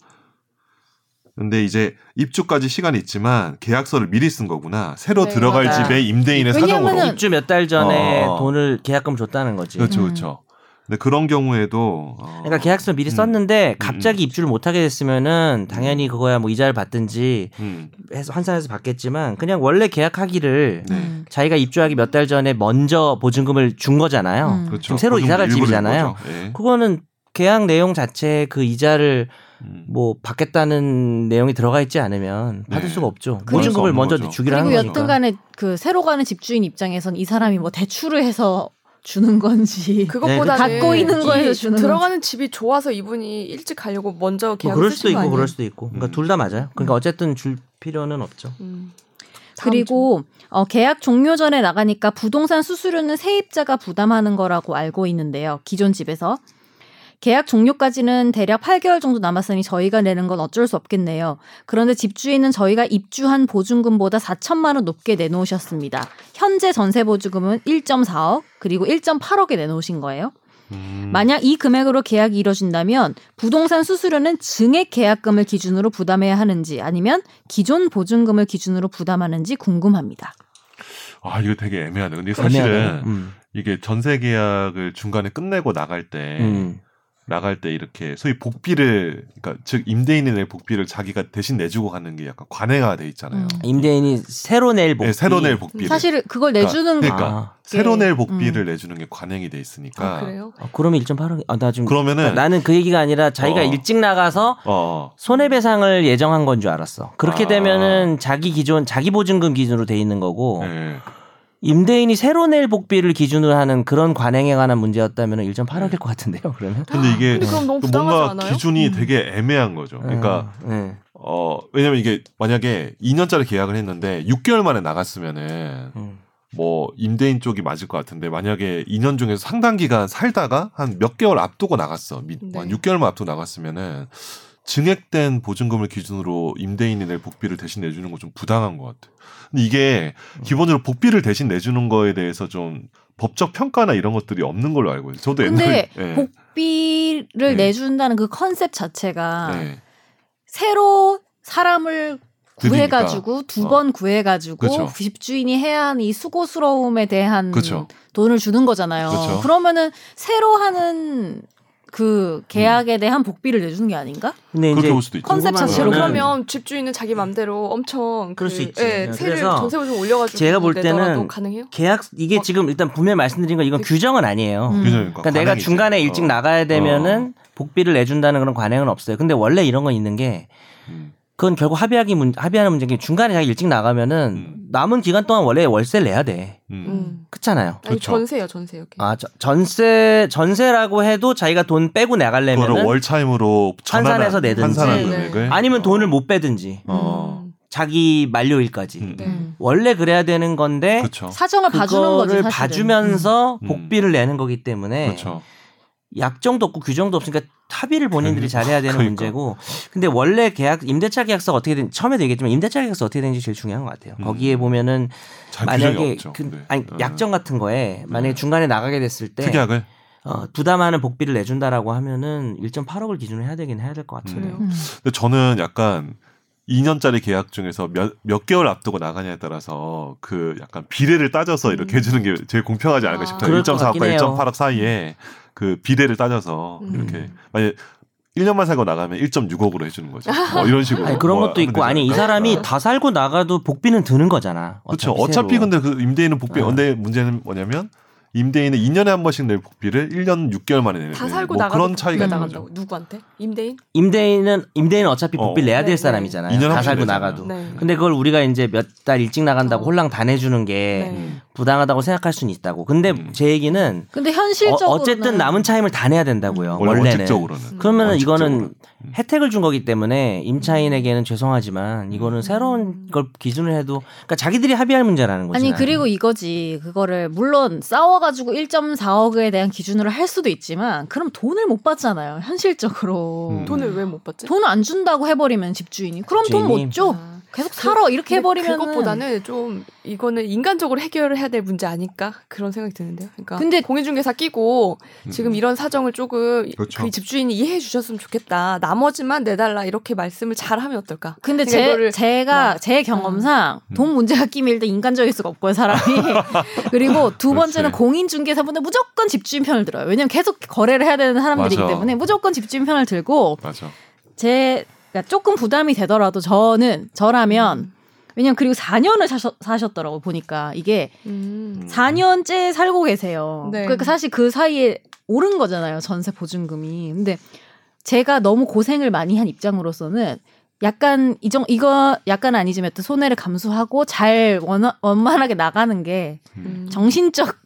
근데 이제 입주까지 시간이 있지만 계약서를 미리 쓴 거구나. 새로 네, 들어갈 맞아요. 집에 임대인의 사정으로. 입주 몇 달 전에 어. 돈을 계약금 줬다는 거지. 그렇죠, 음. 그렇죠. 근데 그런 경우에도 어, 그러니까 계약서 미리 음. 썼는데 갑자기 입주를 못 하게 됐으면은 당연히 그거야 뭐 이자를 받든지 음, 해서 환산해서 받겠지만 그냥 원래 계약하기를 네. 음. 자기가 입주하기 몇 달 전에 먼저 보증금을 준 거잖아요. 음. 그렇죠. 지금 새로 보증금 이사 갈 일부를 집이잖아요. 예. 그거는 계약 내용 자체에 그 이자를 음. 뭐 받겠다는 내용이 들어가 있지 않으면 받을 네. 수가 없죠. 그리고- 보증금을 먼저 거죠. 주기로 그리고 하는 거니까. 여튼간에 그 새로 가는 집주인 입장에선 이 사람이 뭐 대출을 해서 주는 건지 그것보다는 갖고 있는 이 거에서 주는 들어가는 집이 좋아서 이분이 일찍 가려고 먼저 뭐 계약 그럴 수도 있고? 그럴 수도 있고. 그러니까 음. 둘다 맞아요. 그러니까 어쨌든 줄 필요는 없죠. 음. 그리고 어, 계약 종료 전에 나가니까 부동산 수수료는 세입자가 부담하는 거라고 알고 있는데요. 기존 집에서 계약 종료까지는 대략 8개월 정도 남았으니 저희가 내는 건 어쩔 수 없겠네요. 그런데 집주인은 저희가 입주한 보증금보다 4천만 원 높게 내놓으셨습니다. 현재 전세 보증금은 1.4억 그리고 1.8억에 내놓으신 거예요. 음. 만약 이 금액으로 계약이 이뤄진다면 부동산 수수료는 증액 계약금을 기준으로 부담해야 하는지 아니면 기존 보증금을 기준으로 부담하는지 궁금합니다. 아 이거 되게 애매하네. 근데 애매하네. 사실은 음. 이게 전세 계약을 중간에 끝내고 나갈 때 음. 나갈 때 이렇게 소위 복비를 그러니까 즉 임대인이 낼 복비를 자기가 대신 내주고 가는 게 약간 관행화 돼 있잖아요. 음. 임대인이 새로 낼 복비. 네, 새로 낼 복비를 사실 그걸 그러니까- 내주는 그러니까 아, 새로 게- 낼 복비를 음. 내주는 게 관행이 돼 있으니까 아, 그래요? 아, 그러면 1.8억. 아, 나 좀. 그러면은 나는 그 얘기가 아니라 자기가 어. 일찍 나가서 어, 손해배상을 예정한 건 줄 알았어. 그렇게 아. 되면은 자기 기존 자기 보증금 기준으로 돼 있는 거고 네. 임대인이 새로 낼 복비를 기준으로 하는 그런 관행에 관한 문제였다면 1.8억일 것 같은데요. 그러면. 근데 이게 근데 그럼 너무 또 부당하지 뭔가 않아요? 기준이 음. 되게 애매한 거죠. 그러니까 음, 네. 어 왜냐면 이게 만약에 2년짜리 계약을 했는데 6개월 만에 나갔으면은 음. 뭐 임대인 쪽이 맞을 것 같은데 만약에 2년 중에서 상당 기간 살다가 한 몇 개월 앞두고 나갔어. 미, 네. 한 6개월만 앞두고 나갔으면은 증액된 보증금을 기준으로 임대인이 낼 복비를 대신 내주는 건좀 부당한 것 같아. 근데 이게 기본적으로 복비를 대신 내주는 거에 대해서 좀 법적 평가나 이런 것들이 없는 걸로 알고 있어요. 저도 근데 옛날에 예. 복비를 네. 내준다는 그 컨셉 자체가 네. 새로 사람을. 구해가지고 두 어. 번 구해가지고 그쵸. 집주인이 해야 하는 이 수고스러움에 대한 그쵸. 돈을 주는 거잖아요. 그쵸. 그러면은 새로 하는 그 계약에 대한 복비를 내주는 게 아닌가? 근데 그렇게 이제 볼 수도 있죠. 컨셉 자체로 그러면 집주인은 자기 맘대로 엄청 그럴 그, 수 있지. 예, 네, 세를 그래서 좀 올려가지고 제가 볼 때는 가능해요? 계약 이게 어. 지금 일단 분명히 말씀드린 건 이건 그- 규정은 아니에요. 음. 그러니까, 그러니까 내가 관행이지. 중간에 일찍 어. 나가야 되면은 복비를 내준다는 그런 관행은 없어요. 근데 원래 이런 건 있는 게 음. 그건 결국 합의하기 문, 합의하는 문제인 게 중간에 자기 일찍 나가면은 음. 남은 기간 동안 원래 월세를 내야 돼. 음. 음. 그렇잖아요. 아니 그렇죠. 전세요 전세 여기. 아 저- 전세 전세라고 해도 자기가 돈 빼고 그거를 나가려면은 월차임으로 환산해서 내든지. 환산한 네, 네. 금액을 아니면 어. 돈을 못 빼든지 어. 음. 자기 만료일까지 음. 네. 음. 원래 그래야 되는 건데 그렇죠. 사정을 봐주는 사실은. 봐주면서 음. 복비를 내는 거기 때문에 그렇죠. 약정도 없고 규정도 없으니까 합의를 본인들이 그러니까. 잘해야 되는 그러니까. 문제고 근데 원래 계약 임대차 계약서가 어떻게 된 처음에도 얘기했지만 임대차 계약서 어떻게 되는지 제일 중요한 것 같아요. 음. 거기에 보면은 만약에. 그, 네. 아니 어. 약정 같은 거에 만약에 네. 중간에 나가게 됐을 때 특약을 어, 부담하는 복비를 내준다라고 하면은 1.8억을 기준으로 해야 되긴 해야 될 것 같은데요. 음. 근데 저는 약간 2년짜리 계약 중에서 몇, 몇 개월 앞두고 나가냐에 따라서 그 약간 비례를 따져서 이렇게 음. 해주는 게 제일 공평하지 않을까 아. 싶어요. 것 1.4억과 같긴 해요. 1.8억 사이에 그 비례를 따져서 음. 이렇게 만약 1년만 살고 나가면 1.6억으로 해주는 거죠. 뭐 이런 식으로. 아니 그런 뭐 것도 있고 아니 이. 사람이 어. 다 살고 나가도 복비는 드는 거잖아. 그렇죠. 어차피 어차피 새로. 근데 그 임대인은 복비. 어. 근데 문제는 뭐냐면 임대인은 2년에 한 번씩 낼 복비를 1년 6개월 만에 내는 다 살고 뭐 나가도 그런 차이가 나간다고 거죠. 누구한테? 임대인? 임대인은 임대인은 어차피 어. 복비를 내야 네, 될 네. 사람이잖아요. 이년에 다한 살고 번씩 나가도. 내잖아요. 네. 근데 그걸 우리가 이제 몇 달 일찍 나간다고 어. 홀랑 다 내주는 게 네. 음. 부당하다고 생각할 수는 있다고. 근데 음. 제 얘기는 근데 현실적으로 어, 어쨌든 남은 차임을 다 내야 된다고요. 원래 원래는. 원칙적으로는. 음. 그러면 원칙적으로는. 이거는 음. 혜택을 준 거기 때문에 임차인에게는 죄송하지만 이거는 새로운 걸 기준을 해도 그러니까 자기들이 합의할 문제라는 거지. 아니 그리고 이거지 그거를 물론 싸워 가지고 1.4억에 대한 기준으로 할 수도 있지만 그럼 돈을 못 받잖아요 현실적으로 음. 돈을 왜 못 받지? 돈을 안 준다고 해 버리면 집주인이 그럼 돈? 못 줘. 아, 계속 살아 이렇게 해버리면 그것보다는 좀 이거는 인간적으로 해결을 해야 될 문제 아닐까 그런 생각이 드는데요. 그러니까 근데- 공인중개사 끼고 음. 지금 이런 사정을 조금 그렇죠. 그 집주인이 이해해 주셨으면 좋겠다. 나머지만 내달라 이렇게 말씀을 잘 하면 어떨까? 근데 그러니까 제, 제가 막- 제 경험상 음. 돈 문제가 끼면 일단 인간적일 수가 없고요 사람이 그리고 두 번째는. 공인중개사분들 무조건 집주인 편을 들어요 왜냐면 계속 거래를 해야 되는 사람들이기 맞아. 때문에 무조건 집주인 편을 들고 맞아. 제 그러니까 조금 부담이 되더라도 저는 저라면 왜냐면 그리고 4년을 사셨, 사셨 더라고 보니까 이게 음. 4년째 살고 계세요. 네. 그러니까 사실 그 사이에 오른 거잖아요. 전세 보증금이. 근데 제가 너무 고생을 많이 한 입장으로서는 약간 이정 이거 약간 아니지만 또 손해를 감수하고 잘 원, 원만하게 나가는 게 음. 정신적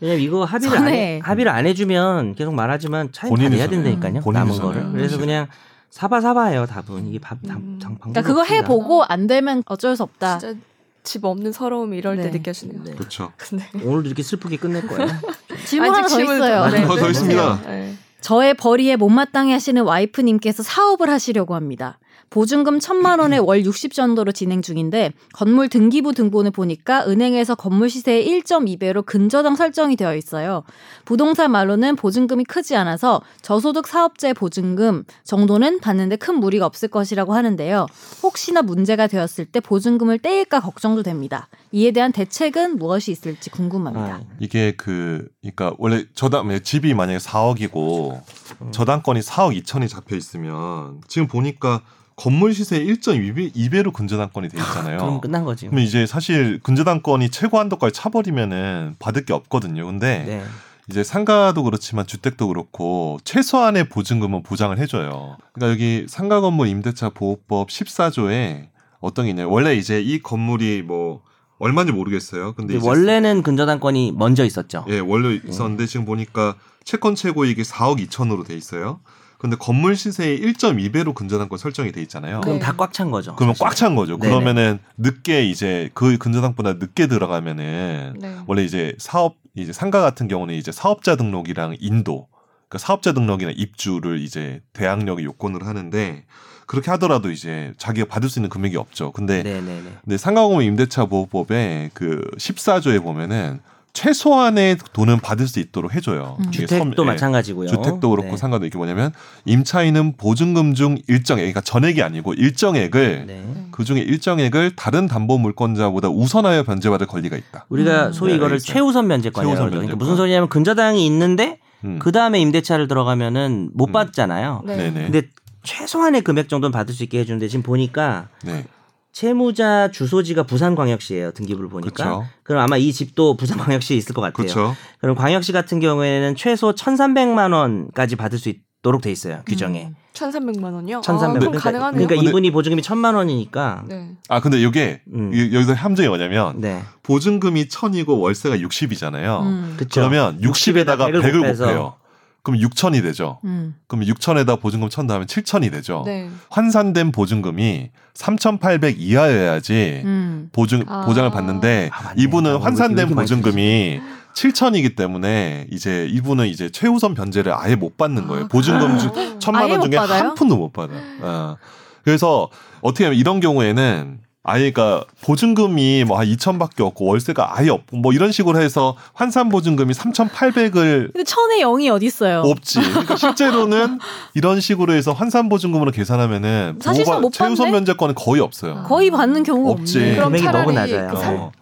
왜냐면 이거 합의를 안, 전에. 해, 합의를 안 해주면 계속 말하지만 차임 다 본인이 내야. 된다니까요. 본인이 남은. 거를. 그래서. 그냥 사바 사바예요 답은 이게 밥 당, 음. 당, 방법이 그러니까 그거 없습니다. 해보고 안 되면 어쩔 수 없다. 진짜 집 없는 서러움이 이럴 때 네. 느껴지네요. 네. 그렇죠. 근데 오늘도 이렇게 슬프게 끝낼 거예요. 질문 하나 더 있어요. 네. 하나 더 있습니다. 네. 저의 벌이에 못마땅해 하시는 와이프님께서 사업을 하시려고 합니다. 보증금 천만 원에 월 60 정도로 진행 중인데 건물 등기부 등본을 보니까 은행에서 건물 시세의 1.2배로 근저당 설정이 되어 있어요. 부동산 말로는 보증금이 크지 않아서 저소득 사업자의 보증금 정도는 받는데 큰 무리가 없을 것이라고 하는데요. 혹시나 문제가 되었을 때 보증금을 떼일까 걱정도 됩니다. 이에 대한 대책은 무엇이 있을지 궁금합니다. 아, 이게 그 그러니까 원래 저당 집이 만약에 4억이고 음. 저당권이 4억 2천이 잡혀 있으면 지금 보니까 건물 시세 1.2배 2배로 근저당권이 돼 있잖아요. 그럼 끝난 거지. 그러면 이제 사실 근저당권이 최고 한도까지 차버리면은 받을 게 없거든요. 근데 네. 이제 상가도 그렇지만 주택도 그렇고 최소한의 보증금은 보장을 해줘요. 그러니까 여기 상가 건물 임대차 보호법 14조에 어떤 게 있냐면 원래 이제 이 건물이 뭐 얼마인지 모르겠어요. 근데 근데 이제 원래는 근저당권이 먼저 있었죠. 예, 원래 있었는데 지금 보니까 채권 최고이익이 4억 2천으로 돼 있어요. 근데 건물 시세의 1.2배로 근저당권 설정이 돼 있잖아요. 그럼 네. 다꽉 찬 거죠. 그러면. 꽉 찬 거죠. 네네. 그러면은 늦게 이제 그 근저당보다 늦게 들어가면은 네. 원래 이제 사업 이제 상가 같은 경우는 이제 사업자 등록이랑 인도 그러니까 사업자 등록이나 입주를 이제 대항력이 요건으로 하는데 그렇게 하더라도 이제 자기가 받을 수 있는 금액이 없죠. 근데 네네네. 근데 상가공인 임대차 보호법에 그 14조에 보면은 최소한의 돈은 받을 수 있도록 해줘요. 음. 주택도 섬- 예. 마찬가지고요. 주택도 그렇고 네. 상가도 이게 뭐냐면 임차인은 보증금 중 일정액, 그러니까 전액이 아니고 일정액을 네. 그 중에 일정액을 다른 담보 물권자보다 우선하여 변제받을 권리가 있다. 우리가 음. 소위 네, 이거를 있어요. 최우선 면제권이라고 그러죠. 그러니까. 무슨 소리냐면 근저당이 있는데 음. 그 다음에 임대차를 들어가면은 못 음. 받잖아요. 네. 네네. 근데 최소한의 금액 정도는 받을 수 있게 해주는데 지금 보니까 네. 채무자 주소지가 부산광역시예요 등기부를 보니까. 그렇죠. 그럼 아마 이 집도 부산광역시에 있을 것 같아요. 그렇죠. 그럼 광역시 같은 경우에는 최소 1,300만 원까지 받을 수 있도록 돼 있어요 규정에. 1,300만 원이요? 1,300. 아, 그럼 그러니까, 가능하네요. 그러니까 이분이 보증금이 1,000만 원이니까. 네. 아 근데 이게 음. 이- 여기서 함정이 뭐냐면 네. 보증금이 1000이고 월세가 60이잖아요. 음. 그쵸. 그러면 60에다가 100을 100을 곱해서. 곱해요. 그럼 6천이 되죠. 음. 그럼 6천에다 보증금 1000 더하면 7천이 되죠. 네. 환산된 보증금이 3,800 이하여야지 음. 보증 아. 보장을 받는데 아. 이분은 아, 환산된 보증금이 7천이기 때문에 이제 이분은 이제 최우선 변제를 아예 못 받는 거예요. 아, 보증금 중? 천만 원못 중에? 한 푼도 못 받아. 어. 그래서 어떻게 하면 이런 경우에는 아예 그러니까 보증금이 뭐 한 2천밖에 없고 월세가 아예 없고 뭐 이런 식으로 해서 환산 보증금이 3,800을 근데 천에 영이 어디 있어요? 없지. 그러니까 실제로는 이런 식으로 해서 환산 보증금으로 계산하면은 사실상 보호가 못 최우선? 면제권은 거의 없어요. 거의 받는 경우가 없지. 없네. 그럼 차라리 너무 낮아요. 그, 산, 어.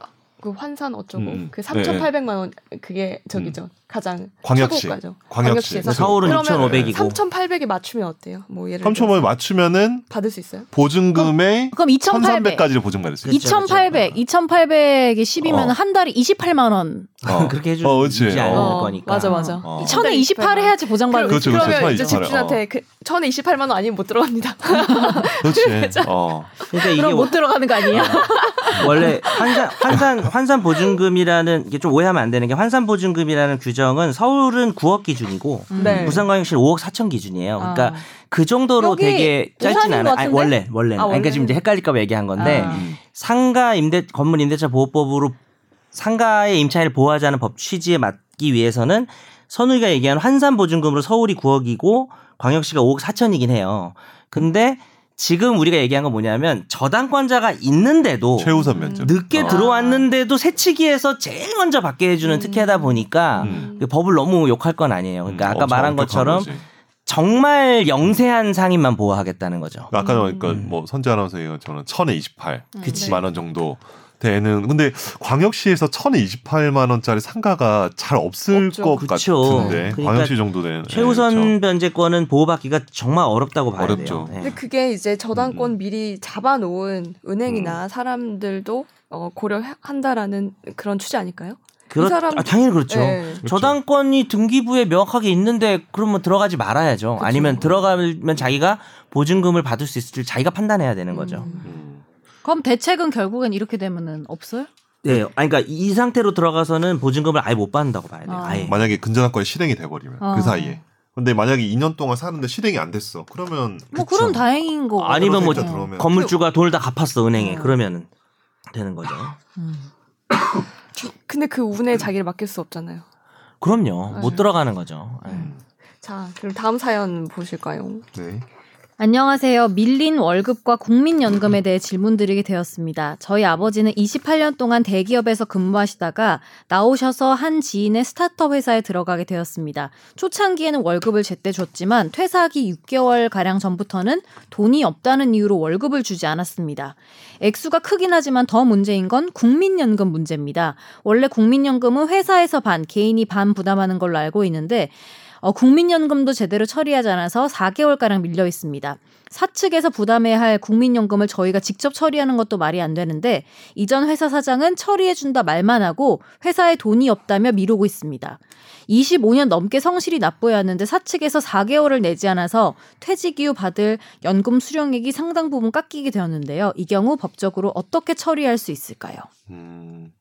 그 환산 어쩌고 음, 그 네. 3,800만 원 그게 저기죠 가장 광역시. 최고가죠. 광역시. 광역시에서 서울은 그러면 6,500이고. 3,800에 맞추면 어때요? 뭐 예를 3천원을 들어서 맞추면은 받을 수 있어요? 보증금의 그럼 2,800. 1,300까지를 보증받을 수 있어요. 2,800, 2,800이 10이면 어. 한 달에 28만 원. 어. 그렇게 해주지 어, 그렇지. 않을 어. 거니까. 맞아 맞아. 어. 천에 28 해야지 보장받는 그렇죠, 그럼, 그렇죠. 그러면 이제 28. 집주인한테 그 천에 28만 원 아니면 못 들어갑니다. 그렇지. 어. 그러니까 이게 그럼 못 들어가는 거 아니에요? 원래 환산 환산 환산 보증금이라는 이게 좀 오해하면 안 되는 게 환산 보증금이라는 규정 은 서울은 9억 기준이고 네. 부산 광역시는 5억 4천 기준이에요. 그러니까 아. 그 정도로 되게 짧진 않아요. 것 아니? 원래 원래. 아, 그러니까 지금 이제 헷갈릴까봐 얘기한 건데 아. 음. 상가 임대 건물 임대차 보호법으로 상가의 임차인을 보호하자는 법 취지에 맞기 위해서는 선우이가 얘기한 환산 보증금으로 서울이 9억이고 광역시가 5억 4천이긴 해요. 근데 지금 우리가 얘기한 건 뭐냐면 저당권자가 있는데도 최우선 면접. 늦게 어. 들어왔는데도 새치기에서 제일 먼저 받게 해주는 음. 특혜다 보니까 음. 그 법을 너무 욕할 건 아니에요. 그러니까 음, 아까 말한 것처럼 거지. 정말 영세한 상인만 보호하겠다는 거죠. 아까 음. 그러니까 뭐 선재 아나운서 얘기한 저는 천에 28 그치. 만원 정도 되는 근데 광역시에서 천에 28만 원짜리 상가가 잘 없을 없죠. 것 그쵸. 같은데 그러니까 광역시 정도 되는 최우선 네, 그렇죠. 변제권은 보호받기가 정말 어렵다고 봐야 어렵죠. 돼요. 네. 근데 그게 이제 저당권 음. 미리 잡아놓은 은행이나 사람들도 어, 고려한다라는 그런 취지 아닐까요? 그렇, 사람- 아, 당연히 그렇죠. 네. 저당권이 등기부에 명확하게 있는데 그러면 들어가지 말아야죠. 그쵸. 아니면 들어가면 자기가 보증금을 받을 수 있을지 자기가 판단해야 되는 거죠. 음. 음. 그럼 대책은 결국엔 이렇게 되면은 없어요? 네, 아니, 그러니까 이 상태로 들어가서는 보증금을 아예 못 받는다고 봐야 돼요. 아. 아예. 만약에 근저당권이 실행이 돼버리면 어. 그 사이에 근데 만약에 2년 동안 사는데 실행이 안 됐어 그러면 뭐 그럼 다행인 거고. 아니면 뭐 들어오면. 건물주가 돈을 다 갚았어 은행에 음. 그러면은 되는 거죠. 음. 근데 그 운에 자기를 맡길 수 없잖아요. 그럼요, 네. 못 들어가는 거죠. 네. 음. 자, 그럼 다음 사연 보실까요? 네. 안녕하세요. 밀린 월급과 국민연금에 대해 질문 드리게 되었습니다. 저희 아버지는 28년 동안 대기업에서 근무하시다가 나오셔서 한 지인의 스타트업 회사에 들어가게 되었습니다. 초창기에는 월급을 제때 줬지만 퇴사하기 6개월 가량 전부터는 돈이 없다는 이유로 월급을 주지 않았습니다. 액수가 크긴 하지만 더 문제인 건 국민연금 문제입니다. 원래 국민연금은 회사에서 반, 개인이 반 부담하는 걸로 알고 있는데 어, 국민연금도 제대로 처리하지 않아서 4개월가량 밀려 있습니다. 사측에서 부담해야 할 국민연금을 저희가 직접 처리하는 것도 말이 안 되는데 이전 회사 사장은 처리해준다 말만 하고 회사에 돈이 없다며 미루고 있습니다. 25년 넘게 성실히 납부해야 하는데 사측에서 4개월을 내지 않아서 퇴직 이후 받을 연금 수령액이 상당 부분 깎이게 되었는데요. 이 경우 법적으로 어떻게 처리할 수 있을까요? 음,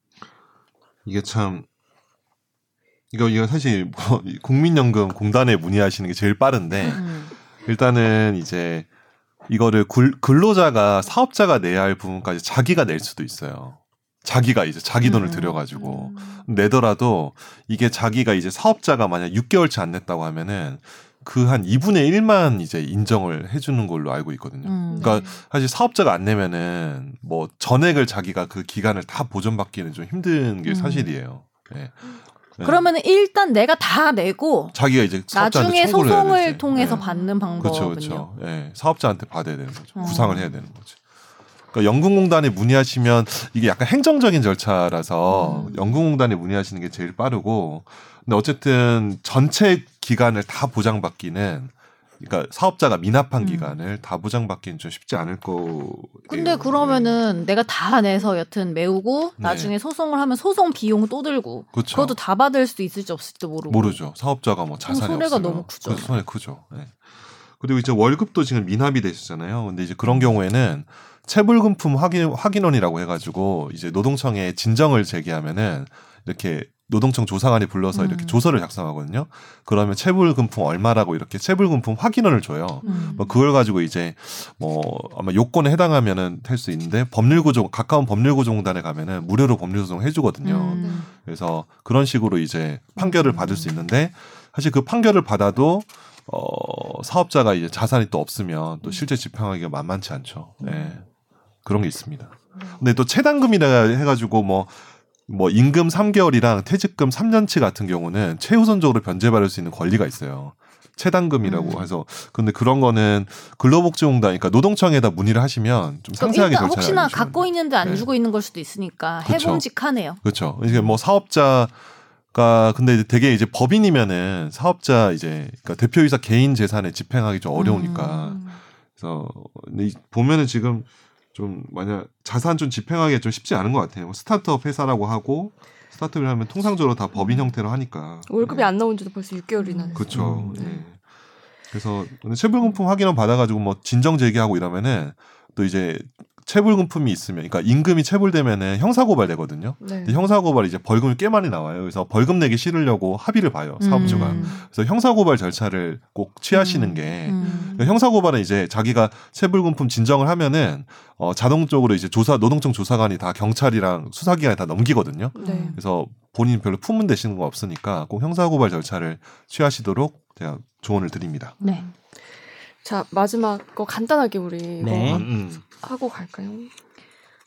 이게 참 이거 이거 사실 뭐 국민연금 공단에 문의하시는 게 제일 빠른데 음. 일단은 이제 이거를 굴- 근로자가 사업자가 내야 할 부분까지 자기가 낼 수도 있어요. 자기가 이제 자기 돈을 음. 들여가지고 내더라도 이게 자기가 이제 사업자가 만약 6개월치 안 냈다고 하면은 그 한 2분의 1만 이제 인정을 해주는 걸로 알고 있거든요. 음. 그러니까 사실 사업자가 안 내면은 뭐 전액을 자기가 그 기간을 다 보전받기는 좀 힘든 게 음. 사실이에요. 예. 네. 그러면 은 일단 내가 다 내고 자기가 이제 나중에 소송을. 통해서 예. 받는 방법은요. 그렇죠, 그렇죠. 예, 사업자한테 받아야 되는 거죠. 어. 구상을 해야 되는 거죠. 그러니까 연금공단에 문의하시면 이게 약간 행정적인 절차라서 음. 연금공단에 문의하시는 게 제일 빠르고, 근데 어쨌든 전체 기간을 다 보장받기는, 그러니까 사업자가 미납한 음. 기간을 다 보장받기는 좀 쉽지 않을 거. 근데 그러면은 내가 다 내서 여튼 메우고 네. 나중에 소송을 하면 소송 비용 또 들고 그렇죠. 그것도 다 받을 수도 있을지 없을지도 모르고 모르죠. 사업자가 뭐 자산이 손해가 없으면 너무 크죠. 손해 크죠. 예. 그리고 이제 월급도 지금 미납이 되시잖아요. 근데 이제 그런 경우에는 체불금품 확인 확인원이라고 해가지고 이제 노동청에 진정을 제기하면은 이렇게 노동청 조사관이 불러서 음. 이렇게 조서를 작성하거든요. 그러면 체불금품 얼마라고 이렇게 체불금품 확인원을 줘요. 음. 뭐 그걸 가지고 이제 뭐 아마 요건에 해당하면은 할 수 있는데 법률구조 가까운 법률구조공단에 가면은 무료로 법률소송 해주거든요. 음. 그래서 그런 식으로 이제 판결을 받을 수 있는데 사실 그 판결을 받아도 어 사업자가 이제 자산이 또 없으면 또 실제 집행하기가 만만치 않죠. 네. 그런 게 있습니다. 근데 또 체당금이라 해가지고 뭐, 뭐 임금 3개월이랑 퇴직금 3년치 같은 경우는 최우선적으로 변제받을 수 있는 권리가 있어요. 체당금이라고 음. 해서 근데 그런 거는 근로복지공단 그러니까 노동청에다 문의를 하시면 좀 상세하게 일단 절차를 혹시나 알려주시면 갖고 있는데 안 네. 주고 있는 걸 수도 있으니까 그쵸. 해봄직하네요. 그렇죠. 이게 뭐 사업자 가 근데 되게 이제 법인이면은 사업자 이제 그러니까 대표이사 개인 재산에 집행하기 좀 어려우니까 음. 그래서 보면은 지금 좀 만약 자산 좀 집행하기 좀 쉽지 않은 것 같아요. 스타트업 회사라고 하고 스타트업을 하면 통상적으로 다 법인 형태로 하니까 월급이 네. 안 나온 지도 벌써 6개월이나 됐어요. 그렇죠. 음. 네. 그래서 근데 체불금품 확인원 받아가지고 뭐 진정 제기하고 이러면은 또 이제 체불금품이 있으면, 그러니까 임금이 체불되면은 형사고발되거든요. 네. 근데 형사고발 이제 벌금이 꽤 많이 나와요. 그래서 벌금 내기 싫으려고 합의를 봐요 사업주가. 음. 그래서 형사고발 절차를 꼭 취하시는 음. 게 음. 그러니까 형사고발은 이제 자기가 체불금품 진정을 하면은 어, 자동적으로 이제 조사 노동청 조사관이 다 경찰이랑 수사기관에 다 넘기거든요. 네. 그래서 본인 별로 품은 되시는 거 없으니까 꼭 형사고발 절차를 취하시도록 제가 조언을 드립니다. 네. 자 마지막 거 간단하게 우리 네. 하- 음, 음. 하고 갈까요?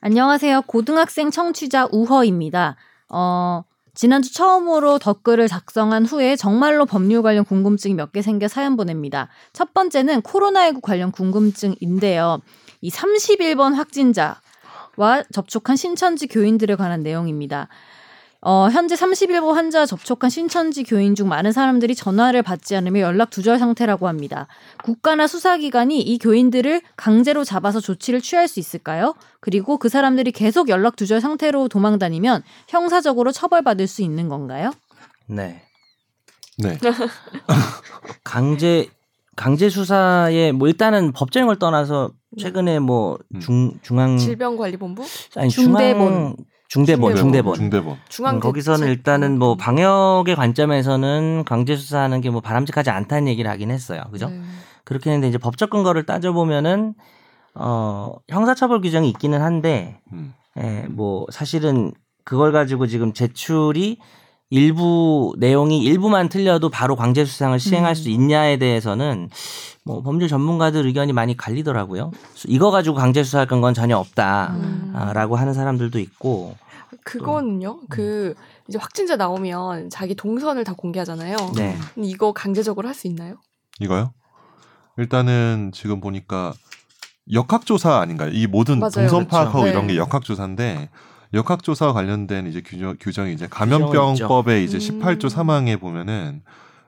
안녕하세요. 고등학생 청취자 우허입니다. 어, 지난주 처음으로 댓글을 작성한 후에 정말로 법률 관련 궁금증이 몇 개 생겨 사연 보냅니다. 첫 번째는 코로나19 관련 궁금증인데요. 이 31번 확진자와 접촉한 신천지 교인들에 관한 내용입니다. 어, 현재 31번 환자와 접촉한 신천지 교인 중 많은 사람들이 전화를 받지 않으며 연락 두절 상태라고 합니다. 국가나 수사기관이 이 교인들을 강제로 잡아서 조치를 취할 수 있을까요? 그리고 그 사람들이 계속 연락 두절 상태로 도망 다니면 형사적으로 처벌받을 수 있는 건가요? 네. 네. 강제 강제 수사에 뭐 일단은 법적인 걸 떠나서 최근에 뭐 음. 중 중앙 질병관리본부 아니 중대본. 중앙 중대본 중대본 중대본. 중앙 음, 거기서는 일단은 뭐 방역의 관점에서는 강제 수사하는 게 뭐 바람직하지 않다는 얘기를 하긴 했어요. 그죠? 네. 그렇게 했는데 이제 법적 근거를 따져 보면은 어 형사처벌 규정이 있기는 한데 음. 예, 뭐 사실은 그걸 가지고 지금 제출이 일부 내용이 일부만 틀려도 바로 강제 수상을 시행할 음. 수 있냐에 대해서는 뭐 법률 전문가들 의견이 많이 갈리더라고요. 이거 가지고 강제 수사할 건 전혀 없다라고 음. 하는 사람들도 있고 그거는요. 그 이제 확진자 나오면 자기 동선을 다 공개하잖아요. 네. 이거 강제적으로 할 수 있나요? 이거요? 일단은 지금 보니까 역학조사 아닌가요? 이 모든 맞아요. 동선 그렇죠. 파악하고 네. 이런 게 역학조사인데 역학조사와 관련된 이제 규정, 규정이 이제 감염병법의 이제 음. 18조 3항에 보면은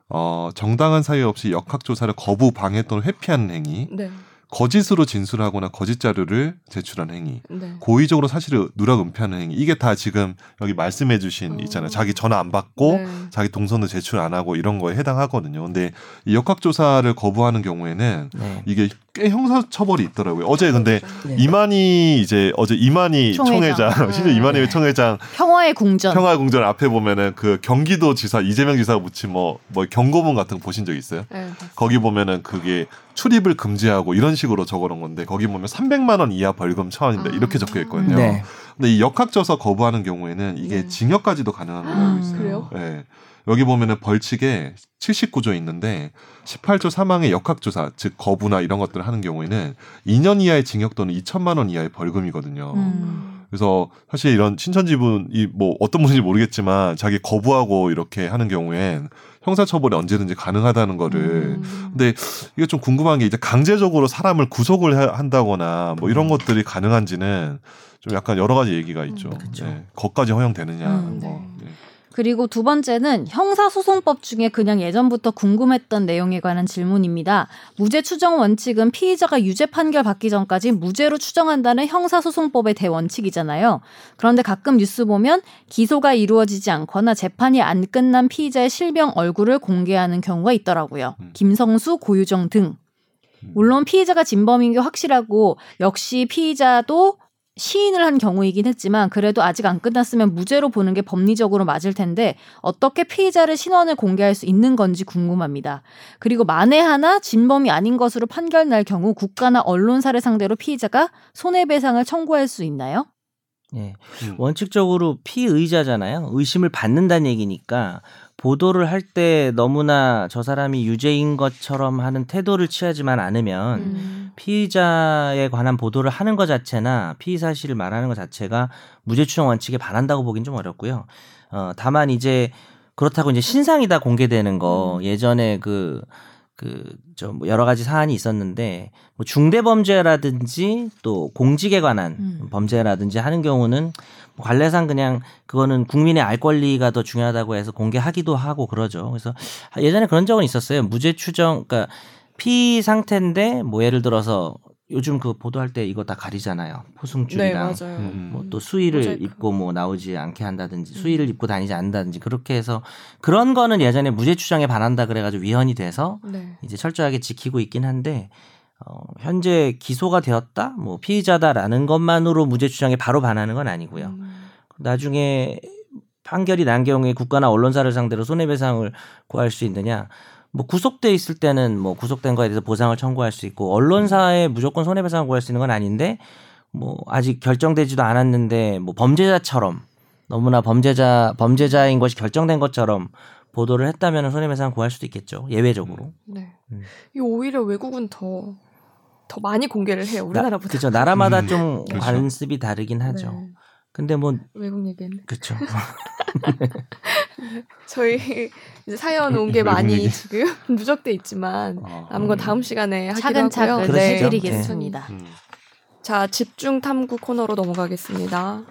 어, 정당한 사유 없이 역학조사를 거부, 방해 또는 회피하는 행위, 네. 거짓으로 진술하거나 거짓 자료를 제출한 행위, 네. 고의적으로 사실을 누락 은폐하는 행위, 이게 다 지금 여기 말씀해주신 어. 있잖아요. 자기 전화 안 받고 네. 자기 동선도 제출 안 하고 이런 거에 해당하거든요. 근데 이 역학조사를 거부하는 경우에는 네. 이게 꽤 형사 처벌이 있더라고요. 어제 근데 네. 이만희 이제 어제 이만희 총회장. 총회장, 심지어 네. 이만희 총회장 평화의 궁전. 평화궁전 앞에 보면은 그 경기도 지사 이재명 지사가 붙인 뭐뭐 경고문 같은 거 보신 적 있어요? 네. 거기 보면은 그게 출입을 금지하고 이런 식으로 적어놓은 건데 거기 보면 300만 원 이하 벌금 처한인데 아. 이렇게 적혀 있거든요. 네. 근데 이 역학조사 거부하는 경우에는 이게 네. 징역까지도 가능한 걸로 알고 음. 있어요. 그래요? 예. 여기 보면은 벌칙에 79조 있는데 18조 3항의 역학조사 즉 거부나 이런 것들을 하는 경우에는 2년 이하의 징역 또는 2천만 원 이하의 벌금이거든요. 음. 그래서 사실 이런 신천지분이 뭐 어떤 분인지 모르겠지만 자기 거부하고 이렇게 하는 경우엔 형사처벌이 언제든지 가능하다는 거를 음. 근데 이게 좀 궁금한 게 이제 강제적으로 사람을 구속을 해- 한다거나 뭐 이런 것들이 가능한지는 좀 약간 여러 가지 얘기가 있죠. 음, 그쵸. 네. 거기까지 허용되느냐. 음, 뭐. 네. 네. 그리고 두 번째는 형사소송법 중에 그냥 예전부터 궁금했던 내용에 관한 질문입니다. 무죄 추정 원칙은 피의자가 유죄 판결 받기 전까지 무죄로 추정한다는 형사소송법의 대원칙이잖아요. 그런데 가끔 뉴스 보면 기소가 이루어지지 않거나 재판이 안 끝난 피의자의 실명 얼굴을 공개하는 경우가 있더라고요. 음. 김성수, 고유정 등. 물론 피의자가 진범인 게 확실하고 역시 피의자도 시인을 한 경우이긴 했지만 그래도 아직 안 끝났으면 무죄로 보는 게 법리적으로 맞을 텐데 어떻게 피의자를 신원을 공개할 수 있는 건지 궁금합니다. 그리고 만에 하나 진범이 아닌 것으로 판결 날 경우 국가나 언론사를 상대로 피의자가 손해배상을 청구할 수 있나요? 예. 음. 원칙적으로 피의자잖아요. 의심을 받는다는 얘기니까 보도를 할 때 너무나 저 사람이 유죄인 것처럼 하는 태도를 취하지만 않으면 음. 피의자에 관한 보도를 하는 것 자체나 피의 사실을 말하는 것 자체가 무죄 추정 원칙에 반한다고 보긴 좀 어렵고요. 어, 다만 이제 그렇다고 이제 신상이 다 공개되는 거 음. 예전에 그 그저 뭐 여러 가지 사안이 있었는데 뭐 중대 범죄라든지 또 공직에 관한 음. 범죄라든지 하는 경우는 뭐 관례상 그냥 그거는 국민의 알 권리가 더 중요하다고 해서 공개하기도 하고 그러죠. 그래서 예전에 그런 적은 있었어요. 무죄 추정 그러니까 피 상태인데 뭐 예를 들어서 요즘 그 보도할 때 이거 다 가리잖아요. 네, 포승줄이랑 맞아요. 음. 뭐또 수의를 모자이크. 입고 뭐 나오지 않게 한다든지 음. 수의를 입고 다니지 않는다든지 그렇게 해서 그런 거는 예전에 무죄 추정에 반한다 그래가지고 위헌이 돼서 네. 이제 철저하게 지키고 있긴 한데 어, 현재 기소가 되었다 뭐 피의자다라는 것만으로 무죄 추정에 바로 반하는 건 아니고요. 음. 나중에 판결이 난 경우에 국가나 언론사를 상대로 손해배상을 구할 수 있느냐? 뭐 구속돼 있을 때는 뭐 구속된 거에 대해서 보상을 청구할 수 있고 언론사에 무조건 손해배상을 구할 수 있는 건 아닌데 뭐 아직 결정되지도 않았는데 뭐 범죄자처럼 너무나 범죄자 범죄자인 것이 결정된 것처럼 보도를 했다면 손해배상 구할 수도 있겠죠. 예외적으로. 네. 음. 이 오히려 외국은 더, 더 많이 공개를 해요. 우리나라보다. 그죠. 나라마다 음, 좀 그렇죠. 관습이 다르긴 하죠. 네. 근데 뭐 외국 얘기는 그렇죠. 저희 이제 사연 온 게 많이 얘기. 지금 누적돼 있지만 어. 남은 건 다음 시간에 하기로 차근차근 하고요. 네. 해드리겠습니다. 음. 자 집중 탐구 코너로 넘어가겠습니다.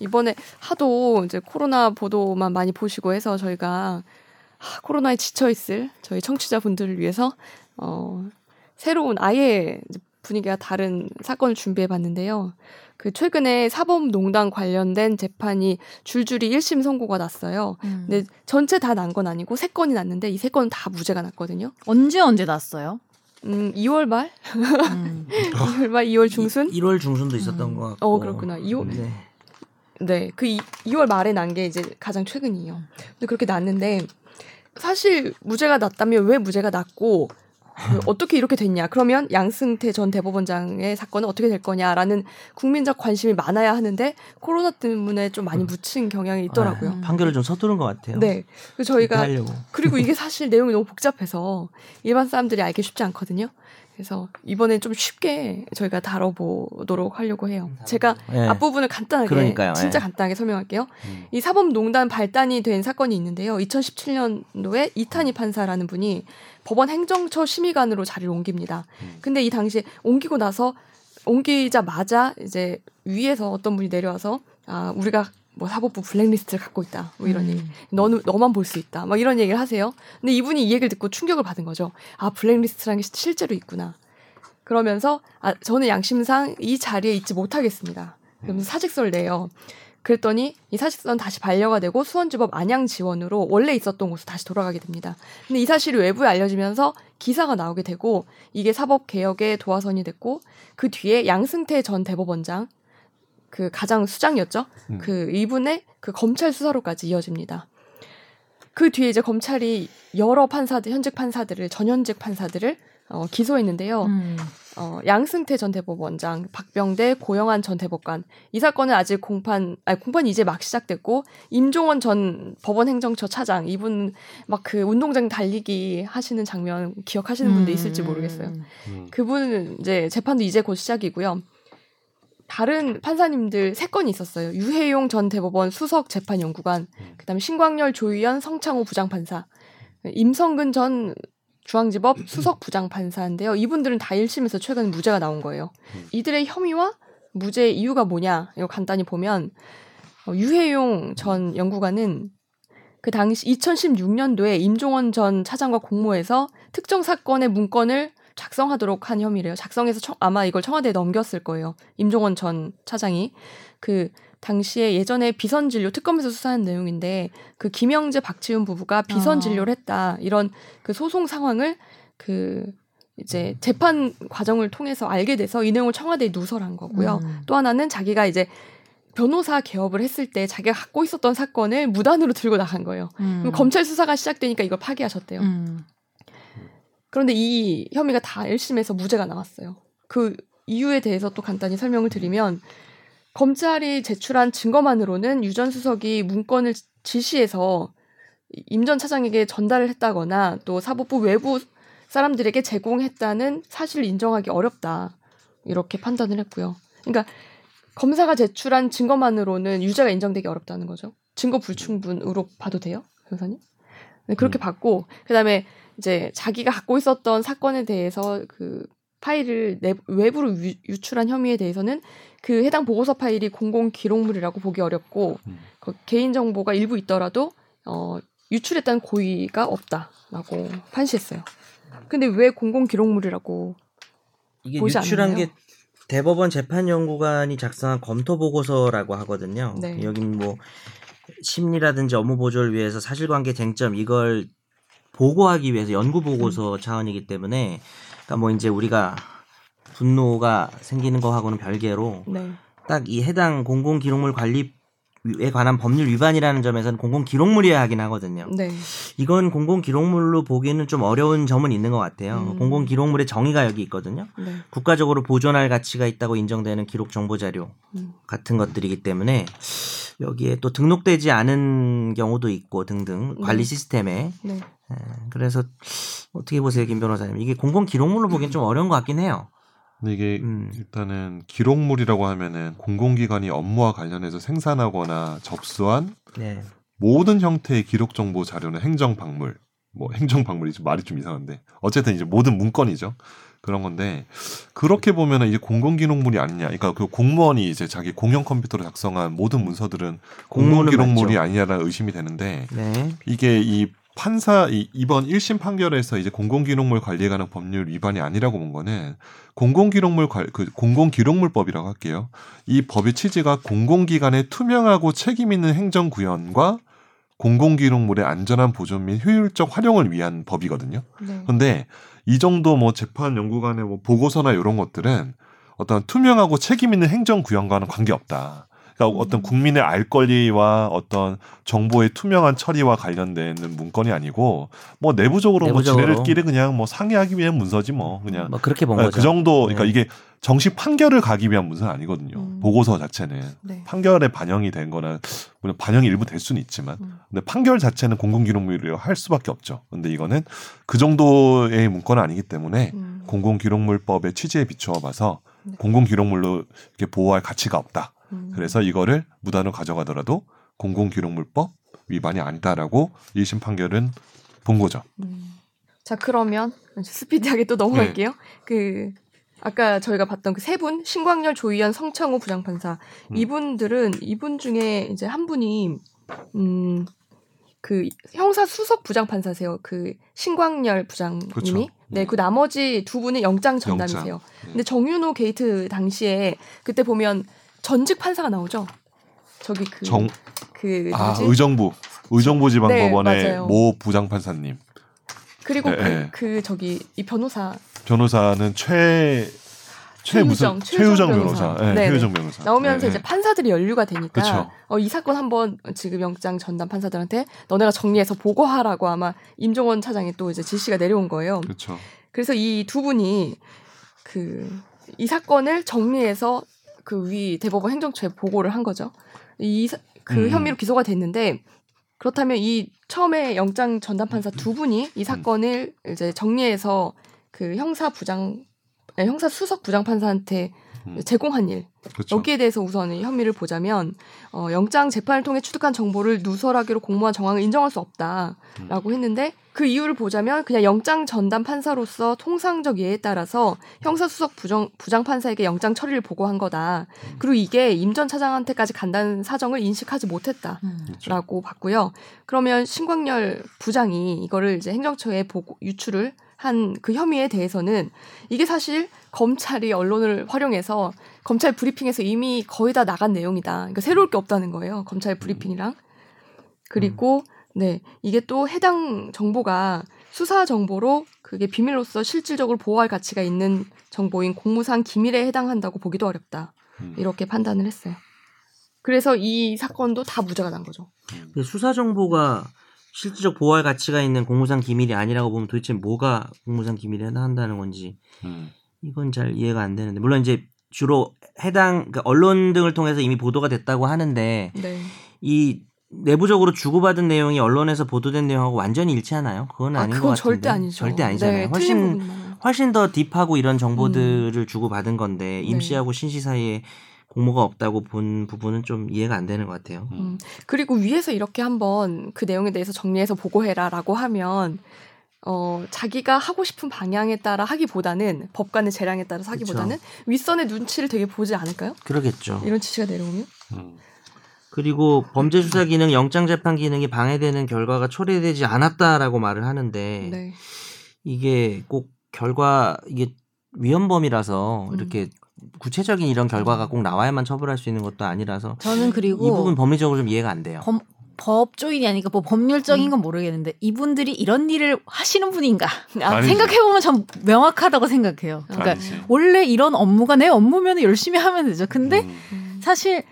이번에 하도 이제 코로나 보도만 많이 보시고 해서 저희가 하, 코로나에 지쳐 있을 저희 청취자분들을 위해서 어, 새로운 아예 분위기가 다른 사건을 준비해 봤는데요. 그 최근에 사법농단 관련된 재판이 줄줄이 1심 선고가 났어요. 음. 근데 전체 다 난 건 아니고 세 건이 났는데 이 세 건은 다 무죄가 났거든요. 언제 언제 났어요? 음, 2월 말, 음. 2월 말, 2월 중순. 1 월 중순도 있었던 음. 것 같고. 어 그렇구나. 2월 네. 네, 그 2, 2월 말에 난 게 이제 가장 최근이에요. 근데 그렇게 났는데 사실 무죄가 났다면 왜 무죄가 났고 그 어떻게 이렇게 됐냐? 그러면 양승태 전 대법원장의 사건은 어떻게 될 거냐라는 국민적 관심이 많아야 하는데 코로나 때문에 좀 많이 묻힌 경향이 있더라고요. 음. 판결을 좀 서두른 것 같아요. 네, 그래서 저희가. 그리고 이게 사실 내용이 너무 복잡해서 일반 사람들이 알기 쉽지 않거든요. 그래서 이번엔 좀 쉽게 저희가 다뤄보도록 하려고 해요. 제가 네. 앞부분을 간단하게 그러니까요. 진짜 예. 간단하게 설명할게요. 음. 이 사법농단 발단이 된 사건이 있는데요. 2017년도에 이탄희 판사라는 분이 법원 행정처 심의관으로 자리를 옮깁니다. 음. 근데 이 당시에 옮기고 나서 옮기자마자 이제 위에서 어떤 분이 내려와서 아 우리가 뭐 사법부 블랙리스트를 갖고 있다. 뭐 이런 음. 얘기. 너는 너만 볼 수 있다. 막 이런 얘기를 하세요. 근데 이분이 이 얘기를 듣고 충격을 받은 거죠. 아 블랙리스트라는 게 실제로 있구나. 그러면서 아 저는 양심상 이 자리에 있지 못하겠습니다. 그러면서 사직서를 내요. 그랬더니 이 사직서는 다시 반려가 되고 수원지법 안양 지원으로 원래 있었던 곳으로 다시 돌아가게 됩니다. 근데 이 사실이 외부에 알려지면서 기사가 나오게 되고 이게 사법 개혁의 도화선이 됐고 그 뒤에 양승태 전 대법원장 그 가장 수장이었죠. 음. 그 이분의 그 검찰 수사로까지 이어집니다. 그 뒤에 이제 검찰이 여러 판사들 현직 판사들을 전현직 판사들을 어, 기소했는데요. 음. 어, 양승태 전 대법원장, 박병대, 고영한 전 대법관 이 사건은 아직 공판, 아니 공판이 이제 막 시작됐고 임종원 전 법원 행정처 차장 이분 막 그 운동장 달리기 하시는 장면 기억하시는 분도 있을지 모르겠어요. 음. 그분은 이제 재판도 이제 곧 시작이고요. 다른 판사님들 세 건이 있었어요. 유해용 전 대법원 수석 재판 연구관, 음. 그다음에 신광열, 조희연, 성창호 부장판사, 임성근 전 중앙지법 수석 부장판사인데요. 이분들은 다 1심에서 최근 무죄가 나온 거예요. 음. 이들의 혐의와 무죄 이유가 뭐냐? 이거 간단히 보면 어, 유해용 전 연구관은 그 당시 2016년도에 임종원 전 차장과 공모해서 특정 사건의 문건을 작성하도록 한 혐의래요. 작성해서 청- 아마 이걸 청와대에 넘겼을 거예요. 임종원 전 차장이 그 당시에 예전에 비선 진료 특검에서 수사한 내용인데 그 김영재 박지훈 부부가 비선 아. 진료를 했다 이런 그 소송 상황을 그 이제 재판 과정을 통해서 알게 돼서 이 내용을 청와대에 누설한 거고요. 음. 또 하나는 자기가 이제 변호사 개업을 했을 때 자기가 갖고 있었던 사건을 무단으로 들고 나간 거예요. 음. 그럼 검찰 수사가 시작되니까 이걸 파기하셨대요. 음. 그런데 이 혐의가 다 1심에서 무죄가 나왔어요. 그 이유에 대해서 또 간단히 설명을 드리면 검찰이 제출한 증거만으로는 유 전 수석이 문건을 지시해서 임 전 차장에게 전달을 했다거나 또 사법부 외부 사람들에게 제공했다는 사실을 인정하기 어렵다. 이렇게 판단을 했고요. 그러니까 검사가 제출한 증거만으로는 유죄가 인정되기 어렵다는 거죠. 증거 불충분으로 봐도 돼요, 변호사님? 네, 그렇게 음. 봤고 그다음에 이제 자기가 갖고 있었던 사건에 대해서 그 파일을 내, 외부로 유, 유출한 혐의에 대해서는 그 해당 보고서 파일이 공공 기록물이라고 보기 어렵고 음. 그 개인 정보가 일부 있더라도 어, 유출했다는 고의가 없다라고 판시했어요. 근데 왜 공공 기록물이라고 이게 유출한 않나요? 게 대법원 재판연구관이 작성한 검토 보고서라고 하거든요. 네. 여긴 뭐 심리라든지 업무 보조를 위해서 사실관계 쟁점 이걸 보고하기 위해서 연구 보고서 음. 차원이기 때문에 그러니까 뭐 이제 우리가 분노가 생기는 거하고는 별개로 네. 딱이 해당 공공 기록물 관리 에 관한 법률 위반이라는 점에서는 공공 기록물이어야 하긴 하거든요. 네. 이건 공공 기록물로 보기에는 좀 어려운 점은 있는 것 같아요. 음. 공공 기록물의 정의가 여기 있거든요. 네. 국가적으로 보존할 가치가 있다고 인정되는 기록 정보 자료 음. 같은 것들이기 때문에 여기에 또 등록되지 않은 경우도 있고 등등 관리 네. 시스템에 네. 에, 그래서 어떻게 보세요, 김 변호사님? 이게 공공 기록물로 보기엔 좀 어려운 것 같긴 해요. 근데 이게 음. 일단은 기록물이라고 하면은 공공기관이 업무와 관련해서 생산하거나 접수한 네. 모든 형태의 기록 정보 자료는 행정 박물. 뭐 행정 박물이 좀 말이 좀 이상한데 어쨌든 이제 모든 문건이죠. 그런 건데 그렇게 보면은 이제 공공기록물이 아니냐. 그러니까 그 공무원이 이제 자기 공용 컴퓨터로 작성한 모든 문서들은 공무원은 공공기록물이 맞죠. 아니냐라는 의심이 되는데 네. 이게 이 판사 이, 이번 1심 판결에서 이제 공공기록물 관리에 관한 법률 위반이 아니라고 본 거는 공공기록물 관, 그 공공기록물법이라고 할게요. 이 법의 취지가 공공기관의 투명하고 책임 있는 행정 구현과 공공기록물의 안전한 보존 및 효율적 활용을 위한 법이거든요. 네. 근데 이 정도 뭐 재판 연구관의 뭐 보고서나 이런 것들은 어떤 투명하고 책임 있는 행정 구현과는 관계 없다. 그러니까 음. 어떤 국민의 알 권리와 어떤 정보의 투명한 처리와 관련된 문건이 아니고 뭐 내부적으로, 내부적으로. 뭐 지네들끼리 그냥 뭐 상의하기 위한 문서지 뭐 그냥 뭐 그렇게 본 네, 거죠. 그 정도 그러니까 네. 이게 정식 판결을 가기 위한 문서는 아니거든요. 음. 보고서 자체는 네. 판결에 반영이 된 거나 물론 반영이 일부 될 수는 있지만 음. 근데 판결 자체는 공공기록물이라고 할 수밖에 없죠. 근데 이거는 그 정도의 문건은 아니기 때문에 음. 공공기록물법의 취지에 비추어 봐서 네. 공공기록물로 이렇게 보호할 가치가 없다. 음. 그래서 이거를 무단으로 가져가더라도 공공기록물법 위반이 아니다라고 1심 판결은 본 거죠. 음. 자 그러면 스피디하게 또 넘어갈게요. 네. 그 아까 저희가 봤던 그 세 분 신광렬, 조희연, 성창호 부장판사 음. 이분들은 이분 중에 이제 한 분이 음. 그 형사 수석 부장판사세요. 그 신광렬 부장님이. 그쵸. 네, 음. 그 나머지 두 분이 영장 전담이세요. 영장. 네. 근데 정운호 게이트 당시에 그때 보면 전직 판사가 나오죠. 저기 그 정, 그 아? 의정부. 의정부 지방법원의 네. 모 부장 판사님. 그리고 네, 그, 네. 그 저기 이 변호사 변호사는 최, 최 무슨, 최유정, 변호사. 변호사. 네, 네네. 최유정 변호사. 나오면서 네, 이제 네. 판사들이 연류가 되니까 그쵸. 어, 이 사건 한번 지금 영장 전담 판사들한테 너네가 정리해서 보고하라고 아마 임종원 차장이 또 이제 지시가 내려온 거예요. 그렇죠. 그래서 이 두 분이 그 이 사건을 정리해서 그 위 대법원 행정처에 보고를 한 거죠. 이그 음. 혐의로 기소가 됐는데 그렇다면 이 처음에 영장 전담 판사 두 분이 음. 이 사건을 이제 정리해서 그 형사 부장 아니, 형사 수석 부장 판사한테 음. 제공한 일 그렇죠. 여기에 대해서 우선 이 혐의를 보자면 어, 영장 재판을 통해 취득한 정보를 누설하기로 공모한 정황을 인정할 수 없다라고 했는데 그 이유를 보자면 그냥 영장 전담 판사로서 통상적 예에 따라서 형사수석 부정, 부장 판사에게 영장 처리를 보고한 거다. 그리고 이게 임 전 차장한테까지 간다는 사정을 인식하지 못했다. 음. 라고 봤고요. 그러면 신광열 부장이 이거를 이제 행정처에 보고 유출을 한 그 혐의에 대해서는 이게 사실 검찰이 언론을 활용해서 검찰 브리핑에서 이미 거의 다 나간 내용이다. 그러니까 새로울 게 없다는 거예요. 검찰 브리핑이랑. 그리고 네 이게 또 해당 정보가 수사 정보로 그게 비밀로서 실질적으로 보호할 가치가 있는 정보인 공무상 기밀에 해당한다고 보기도 어렵다. 음. 이렇게 판단을 했어요. 그래서 이 사건도 다 무죄가 난 거죠. 근데 수사 정보가 실질적 보호할 가치가 있는 공무상 기밀이 아니라고 보면 도대체 뭐가 공무상 기밀에 해당한다는 건지 음. 이건 잘 이해가 안 되는데 물론 이제 주로 해당 그러니까 언론 등을 통해서 이미 보도가 됐다고 하는데 네. 이 내부적으로 주고받은 내용이 언론에서 보도된 내용하고 완전히 일치하나요? 그건 아, 아닌 것 그건 같은데 절대 아니죠. 절대 아니잖아요. 네, 훨씬. 훨씬 더 딥하고 이런 정보들을 주고받은 건데 네. 임시하고 신시 사이에 공모가 없다고 본 부분은 좀 이해가 안 되는 것 같아요. 음. 그리고 위에서 이렇게 한번 그 내용에 대해서 정리해서 보고해라라고 하면 어 자기가 하고 싶은 방향에 따라 하기보다는 법관의 재량에 따라서 하기보다는 윗선의 눈치를 되게 보지 않을까요? 그러겠죠. 이런 지시가 내려오면 음. 그리고 범죄 수사 기능, 영장 재판 기능이 방해되는 결과가 초래되지 않았다라고 말을 하는데 네. 이게 꼭 결과 이게 위헌범이라서 음. 이렇게 구체적인 이런 결과가 꼭 나와야만 처벌할 수 있는 것도 아니라서 저는 그리고 이 부분 법리적으로 좀 이해가 안 돼요. 범- 법조인이 아니니까 뭐 법률적인 음. 건 모르겠는데 이분들이 이런 일을 하시는 분인가 아, 아니지. 생각해 보면 전 명확하다고 생각해요. 그러니까 아니지. 원래 이런 업무가 내 업무면 열심히 하면 되죠. 근데 음. 음. 사실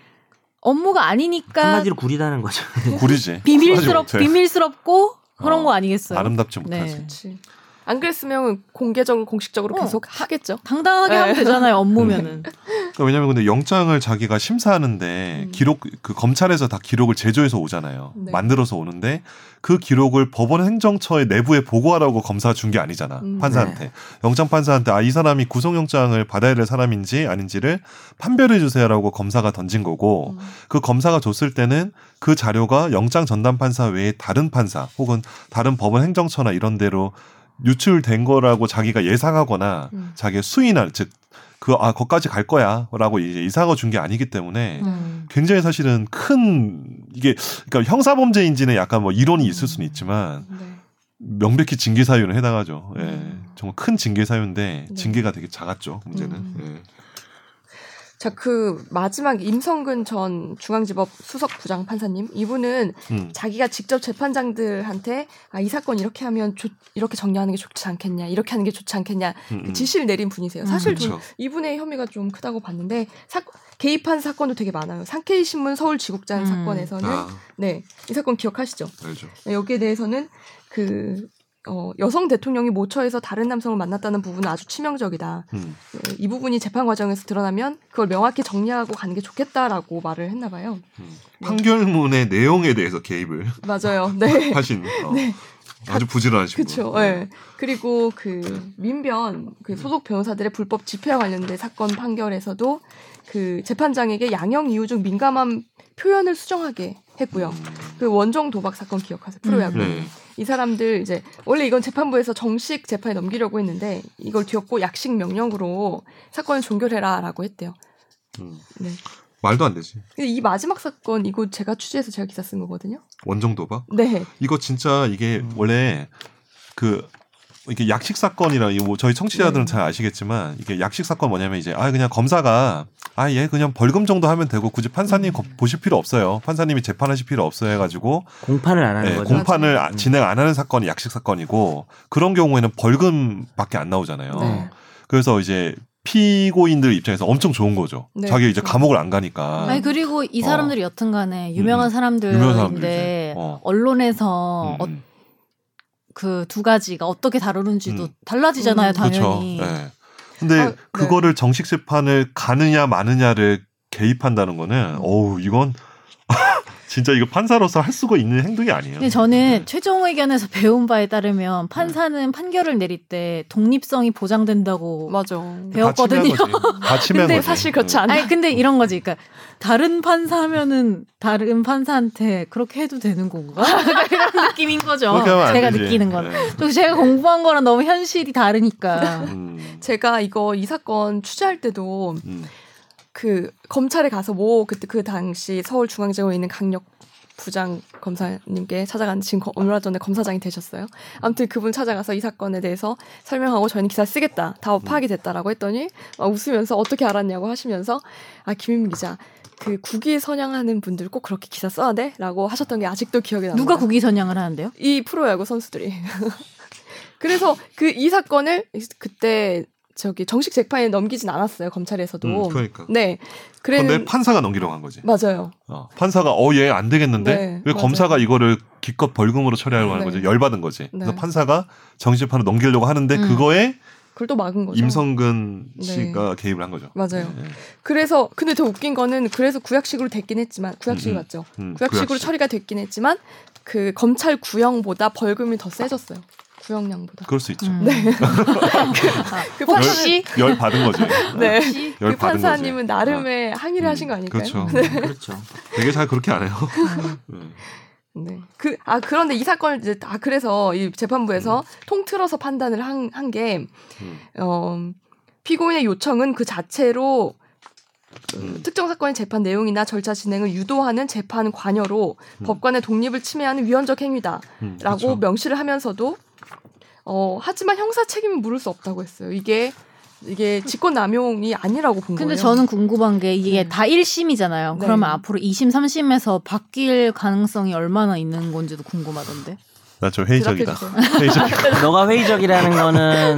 업무가 아니니까 한마디로 구리다는 거죠. 구리지. 비밀스럽. 비밀스럽고 그런 어, 거 아니겠어요? 아름답지 못하지. 네. 안 그랬으면 공개적으로 공식적으로 어, 계속 하겠죠. 당당하게 네. 하면 되잖아요. 업무면은. 그러니까 왜냐면 근데 영장을 자기가 심사하는데 음. 기록 그 검찰에서 다 기록을 제조해서 오잖아요. 네. 만들어서 오는데 그 기록을 법원 행정처의 내부에 보고하라고 검사가 준게 아니잖아. 음. 판사한테. 영장 판사한테 아 이 사람이 구속 영장을 받아야 될 사람인지 아닌지를 판별해 주세요라고 검사가 던진 거고 음. 그 검사가 줬을 때는 그 자료가 영장 전담 판사 외에 다른 판사 혹은 다른 법원 행정처나 이런 데로 유출된 거라고 자기가 예상하거나 음. 자기의 수인할 즉 그 아 거기까지 갈 거야 라고 이제 이상을 준 게 아니기 때문에 음. 굉장히 사실은 큰 이게 그러니까 형사 범죄인지는 약간 뭐 이론이 있을 수는 있지만 네. 명백히 징계 사유는 해당하죠. 예. 음. 정말 큰 징계 사유인데 네. 징계가 되게 작았죠. 문제는. 음. 예. 자, 그 마지막 임성근 전 중앙지법 수석 부장 판사님 이분은 음. 자기가 직접 재판장들한테 아, 이 사건 이렇게 하면 좋- 이렇게 정리하는 게 좋지 않겠냐, 이렇게 하는 게 좋지 않겠냐 음, 그 음. 지시를 내린 분이세요. 음, 사실 그렇죠. 좀 이분의 혐의가 좀 크다고 봤는데 사, 개입한 사건도 되게 많아요. 상케이 신문 서울 지국장 음. 사건에서는 아, 네, 이 사건 기억하시죠? 알죠. 여기에 대해서는 그 어, 여성 대통령이 모처에서 다른 남성을 만났다는 부분은 아주 치명적이다. 음. 어, 이 부분이 재판 과정에서 드러나면 그걸 명확히 정리하고 가는 게 좋겠다라고 말을 했나 봐요. 음. 판결문의 내용에 대해서 개입을 맞아요. 네. 하신 어, 네. 아주 부지런하신 그렇죠. 분. 예. 그리고 그 민변 그 소속 변호사들의 불법 집회와 관련된 사건 판결에서도 그 재판장에게 양형 이유 중 민감한 표현을 수정하게 했고요. 음. 그 원정 도박 사건 기억하세요? 프로야구. 네. 이 사람들 이제 원래 이건 재판부에서 정식 재판에 넘기려고 했는데 이걸 뒤엎고 약식 명령으로 사건을 종결해라라고 했대요. 음. 네. 말도 안 되지. 근데 이 마지막 사건 이거 제가 취재해서 제가 기사 쓴 거거든요. 원정 도박? 네. 이거 진짜 이게 음. 원래 그 이게 약식 사건이라 이거 뭐 저희 청취자들은 네. 잘 아시겠지만 이게 약식 사건 뭐냐면 이제 아 그냥 검사가 아얘 그냥 벌금 정도 하면 되고 굳이 판사님 거- 보실 필요 없어요. 판사님이 재판하실 필요 없어요 해가지고 공판을 안 하는 네, 거죠. 공판을 아- 음. 진행 안 하는 사건이 약식 사건이고 그런 경우에는 벌금밖에 안 나오잖아요. 네. 그래서 이제 피고인들 입장에서 엄청 좋은 거죠. 네, 자기 이제 그렇죠. 감옥을 안 가니까. 아니 그리고 이 어. 사람들이 여튼간에 유명한 음. 사람들인데 유명한 사람들이지. 어. 언론에서 음, 음. 그두 가지가 어떻게 다루는지도 음. 달라지잖아요, 음. 그렇죠. 당연히. 네. 근데 아, 네. 그거를 정식 재판을 가느냐 마느냐를 개입한다는 거는 어우 이건 진짜 이거 판사로서 할 수가 있는 행동이 아니에요. 근데 저는 네. 최종 의견에서 배운 바에 따르면 판사는 판결을 내릴 때 독립성이 보장된다고 맞아. 배웠거든요. 근데. 사실 그렇지 응. 않아. 아니 근데 이런 거지. 그러니까 다른 판사면은 다른 판사한테 그렇게 해도 되는 건가? 이런 느낌인 거죠. 제가 되지. 느끼는 건. 네. 또 제가 공부한 거랑 너무 현실이 다르니까. 음, 제가 이거 이 사건 취재할 때도 음, 그 검찰에 가서 뭐 그때 그 당시 서울중앙지검에 있는 강력 부장 검사님께 찾아간 지금 거- 얼마 전에 검사장이 되셨어요. 아무튼 그분 찾아가서 이 사건에 대해서 설명하고 저희는 기사 쓰겠다. 다 파악이 됐다라고 했더니 막 웃으면서 어떻게 알았냐고 하시면서 아 김민 기자 그 국위 선양하는 분들 꼭 그렇게 기사 써야 돼?라고 하셨던 게 아직도 기억에 납니다. 누가 국위 선양을 하는데요? 이 프로야구 선수들이. 그래서 그 이 사건을 그때 저기 정식 재판에 넘기진 않았어요 검찰에서도. 음, 그러니까. 네. 근데 그래 판사가 넘기려고 한 거지. 맞아요. 어, 판사가 어얘 안 되겠는데 네, 왜 맞아요. 검사가 이거를 기껏 벌금으로 처리하려고 하는 네. 거지 열 받은 거지. 그래서 네. 판사가 정식판을 넘기려고 하는데 음. 그거에 그걸 또 막은 거죠. 임성근 네. 씨가 개입을 한 거죠. 맞아요. 네, 네. 그래서 근데 더 웃긴 거는 그래서 구약식으로 됐긴 했지만 구약식이 음, 음. 맞죠. 음, 구약식으로 구약식. 처리가 됐긴 했지만 그 검찰 구형보다 벌금이 더 세졌어요. 구형량보다. 그럴 수 있죠. 음. 네. 그 판사, 혹시 열, 열 받은 거지. 네. 열 그 받은 판사님은 거지. 나름의 항의를 음, 하신 거 아닐까요? 그렇죠. 그렇죠. 되게 잘 그렇게 안 해요. 네. 네. 그, 아, 그런데 이 사건을 이제, 아, 그래서 이 재판부에서 통틀어서 판단을 한, 한 게, 음. 어, 피고인의 요청은 그 자체로 그 음. 특정 사건의 재판 내용이나 절차 진행을 유도하는 재판 관여로 음. 법관의 독립을 침해하는 위헌적 행위다라고 음, 그렇죠. 명시를 하면서도 어 하지만 형사 책임은 물을 수 없다고 했어요. 이게 이게 직권 남용이 아니라고 본 근데 거예요. 저는 궁금한 게 이게 네. 다 1심이잖아요. 네. 그러면 앞으로 2심, 3심에서 바뀔 가능성이 얼마나 있는 건지도 궁금하던데. 나 좀 회의적이다. 대답해주세요. 회의적이다. 너가 회의적이라는 거는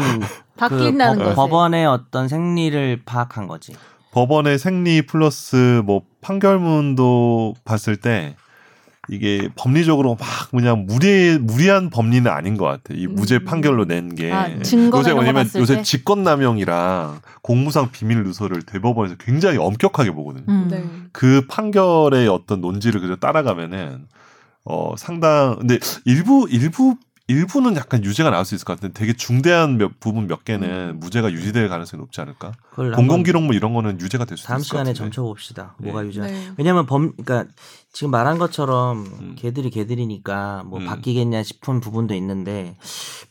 바뀐다는 그 거지. 법, 법원의 어떤 생리를 파악한 거지. 법원의 생리 플러스 뭐 판결문도 봤을 때 이게 법리적으로 막 그냥 무리 무리한 법리는 아닌 것 같아. 이 무죄 음. 판결로 낸 게. 아, 요새 왜냐면 요새 때? 직권남용이랑 공무상 비밀 누설을 대법원에서 굉장히 엄격하게 보거든요. 음. 네. 그 판결의 어떤 논지를 그대로 따라가면은 어 상당 근데 일부 일부 일부는 약간 유죄가 나올 수 있을 것 같은데 되게 중대한 몇 부분 몇 개는 음. 무죄가 유지될 가능성이 높지 않을까? 공공기록물 이런 거는 유죄가 될 수도 다음 있을 것 시간에 같은데. 점쳐봅시다. 네. 뭐가 유죄? 네. 왜냐하면 범, 그러니까 지금 말한 것처럼 음. 개들이 개들이니까 뭐 음. 바뀌겠냐 싶은 부분도 있는데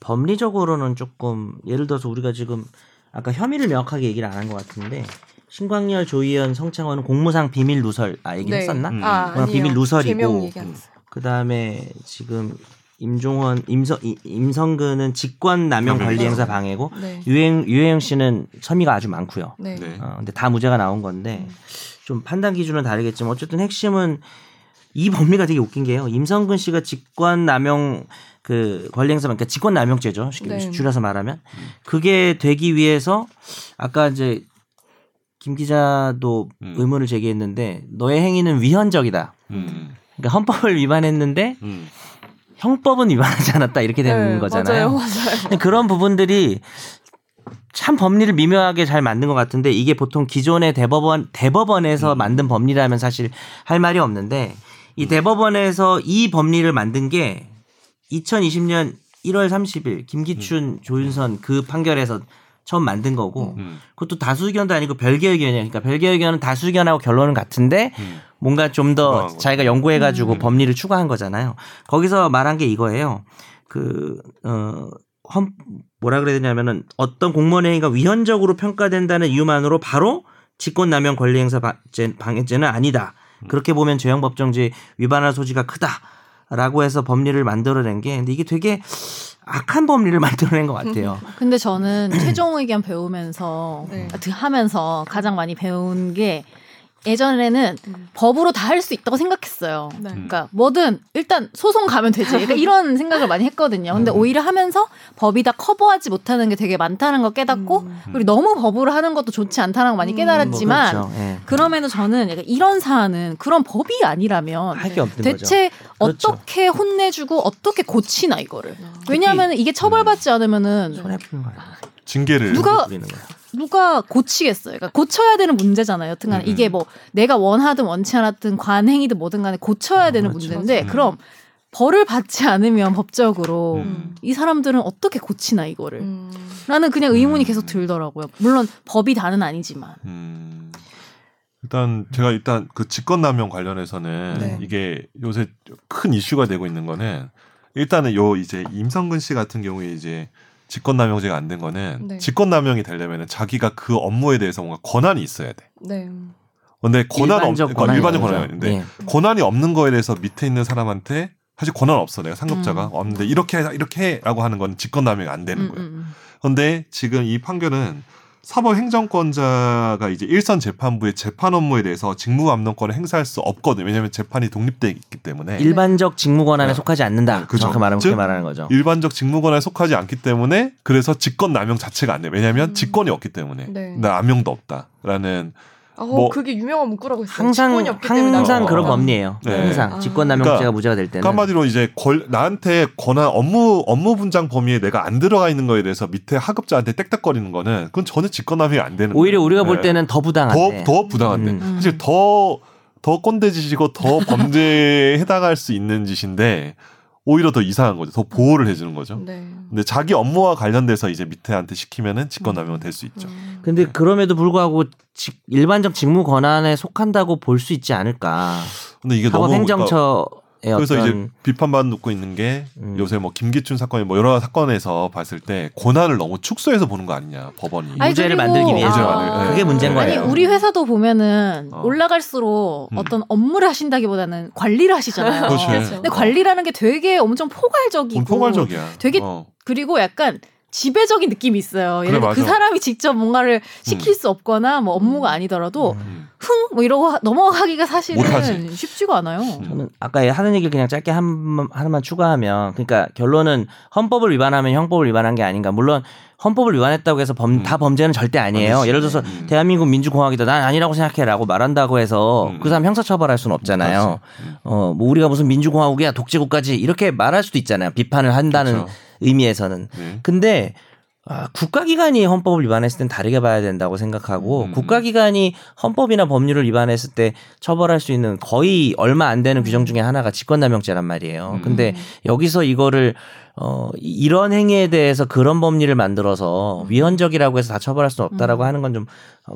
법리적으로는 조금 예를 들어서 우리가 지금 아까 혐의를 명확하게 얘기를 안 한 것 같은데 신광열, 조희연, 성창원은 공무상 비밀 누설 아 얘기 네. 했었나? 음. 아. 비밀 누설이고. 그 다음에 지금 임종원, 임성 이- 임성근은 직권 남용 권리행사 방해. 방해고 네. 유행 유해영 씨는 혐의가 아주 많고요. 네. 네. 어, 근데 다 무죄가 나온 건데 좀 판단 기준은 다르겠지만 어쨌든 핵심은 이 법리가 되게 웃긴 게요. 임성근 씨가 직권 남용 그 권리행사 그러니까 직권 남용죄죠. 쉽게 네. 줄여서 말하면 그게 되기 위해서 아까 이제 김 기자도 음. 의문을 제기했는데 너의 행위는 위헌적이다. 음. 그러니까 헌법을 위반했는데 음. 형법은 위반하지 않았다 이렇게 되는 네, 거잖아요. 맞아요, 맞아요. 그런 부분들이 참 법리를 미묘하게 잘 만든 것 같은데 이게 보통 기존의 대법원 대법원에서 음. 만든 법리라면 사실 할 말이 없는데 이 대법원에서 이 법리를 만든 게 2020년 1월 30일 김기춘 조윤선 그 판결에서 처음 만든 거고 음. 그것도 다수 의견도 아니고 별개 의견이에요. 그러니까 별개 의견은 다수 의견하고 결론은 같은데 음. 뭔가 좀더 추가한 거죠. 자기가 연구해가지고 음. 법리를 추가한 거잖아요. 거기서 말한 게 이거예요. 그, 어, 헌, 뭐라 그래야 되냐면은 어떤 공무원 행위가 위헌적으로 평가된다는 이유만으로 바로 직권남용 권리행사 방해죄- 방해죄는 아니다. 음. 그렇게 보면 죄형법정지 위반할 소지가 크다. 라고 해서 법리를 만들어낸 게 근데 이게 되게 악한 법리를 만들어낸 것 같아요. 근데 저는 최종 의견 배우면서 네. 하면서 가장 많이 배운 게 예전에는 음. 법으로 다 할 수 있다고 생각했어요. 네. 그러니까 뭐든 일단 소송 가면 되지. 그러니까 이런 생각을 많이 했거든요. 근데 음. 오히려 하면서 법이 다 커버하지 못하는 게 되게 많다는 걸 깨닫고 음. 그리고 너무 법으로 하는 것도 좋지 않다는 걸 많이 음. 깨달았지만 뭐 그렇죠. 예. 그럼에도 저는 약간 이런 사안은 그런 법이 아니라면 할게 없는 거죠. 대체 그렇죠. 어떻게 혼내주고 어떻게 고치나 이거를. 아. 왜냐하면 이게 처벌받지 않으면은 손해 푸는 거야. 징계를 누가-. 누가 고치겠어요. 그러니까 고쳐야 되는 문제잖아요. 여튼간 음. 이게 뭐 내가 원하든 원치 않았든 관행이든 뭐든 간에 고쳐야 되는 그렇죠. 문제인데 음. 그럼 벌을 받지 않으면 법적으로 음. 이 사람들은 어떻게 고치나 이거를. 음. 라는 그냥 의문이 음. 계속 들더라고요. 물론 법이 다는 아니지만. 음. 일단 제가 일단 그 직권남용 관련해서는 네. 이게 요새 큰 이슈가 되고 있는 거는 일단은 요 이제 임성근 씨 같은 경우에 이제 직권남용죄가 안 된 거는 네. 직권남용이 되려면 자기가 그 업무에 대해서 뭔가 권한이 있어야 돼. 네. 근데 권한 없, 일반적 그러니까 권한이 일반적. 권한이 있는데 예. 권한이 없는 거에 대해서 밑에 있는 사람한테 사실 권한 없어 내가 상급자가 음. 없는데 이렇게 해 이렇게 해라고 하는 건 직권남용이 안 되는 음, 거예요. 음, 그런데 지금 이 판결은 사법행정권자가 이제 일선 재판부의 재판 업무에 대해서 직무감독권을 행사할 수 없거든요. 왜냐하면 재판이 독립돼 있기 때문에 일반적 직무 권한에 네. 속하지 않는다. 네, 그죠. 정확히 말하면 그렇게 즉, 말하는 거죠. 일반적 직무권한에 속하지 않기 때문에 그래서 직권 남용 자체가 안 돼. 왜냐하면 음. 직권이 없기 때문에 네. 남용도 없다라는 아, 뭐- 그게 유명한 문구라고 했어요. 항상 직권이 없기 때문에 항상 어, 그런 어. 법리예요. 네. 항상 아. 직권남용죄가 그러니까 무죄가 될 때는 그 한마디로 이제 권, 나한테 권한 업무 업무 분장 범위에 내가 안 들어가 있는 거에 대해서 밑에 하급자한테 땡땡거리는 거는 그건 전혀 직권남용이 안 되는 오히려 거예요. 우리가 볼 네. 때는 더 부당한데. 더, 더 부당한데. 음. 사실 더, 더 꼰대짓이고 더 범죄에 해당할 수 있는 짓인데 오히려 더 이상한 거죠. 더 보호를 해주는 거죠. 네. 근데 자기 업무와 관련돼서 이제 밑에한테 시키면은 직권남용 될수 있죠. 음. 근데 그럼에도 불구하고 직- 일반적 직무 권한에 속한다고 볼 수 있지 않을까. 근데 이게 너무 그러니까 사법행정처의 그래서 어떤 이제 비판받고 있는 게 음. 요새 뭐 김기춘 사건이 뭐 여러 사건에서 봤을 때 권한을 너무 축소해서 보는 거 아니냐 법원이. 아니, 무죄를 만들기 위해서 네. 그게 문제인 아니 거예요. 우리 회사도 보면은 어. 올라갈수록 음. 어떤 업무를 하신다기보다는 관리를 하시잖아요. 그렇죠. 근데 관리라는 게 되게 엄청 포괄적이고. 되게 어. 그리고 약간 지배적인 느낌이 있어요. 예를 그래, 들어 그 맞아. 사람이 직접 뭔가를 시킬 수 없거나 뭐 업무가 음. 아니더라도 음. 흥뭐 이러고 하- 넘어가기가 사실은 못하지. 쉽지가 않아요. 저는 아까 하는 얘기를 그냥 짧게 한, 하나만 추가하면 그러니까 결론은 헌법을 위반하면 형법을 위반한 게 아닌가. 물론 헌법을 위반했다고 해서 범, 음. 다 범죄는 절대 아니에요. 아니지. 예를 들어서 음. 대한민국 민주공화국이다. 난 아니라고 생각해라고 말한다고 해서 음. 그 사람 형사처벌할 수는 없잖아요. 음. 어, 뭐 우리가 무슨 민주공화국이야 독재국까지 이렇게 말할 수도 있잖아요. 비판을 한다는 그렇죠. 의미에서는. 네. 근데 아, 국가기관이 헌법을 위반했을 땐 다르게 봐야 된다고 생각하고 음. 국가기관이 헌법이나 법률을 위반했을 때 처벌할 수 있는 거의 얼마 안 되는 규정 중에 하나가 직권남용죄란 말이에요. 음. 근데 여기서 이거를 어 이- 이런 행위에 대해서 그런 법리를 만들어서 위헌적이라고 해서 다 처벌할 수는 없다라고 음. 하는 건 좀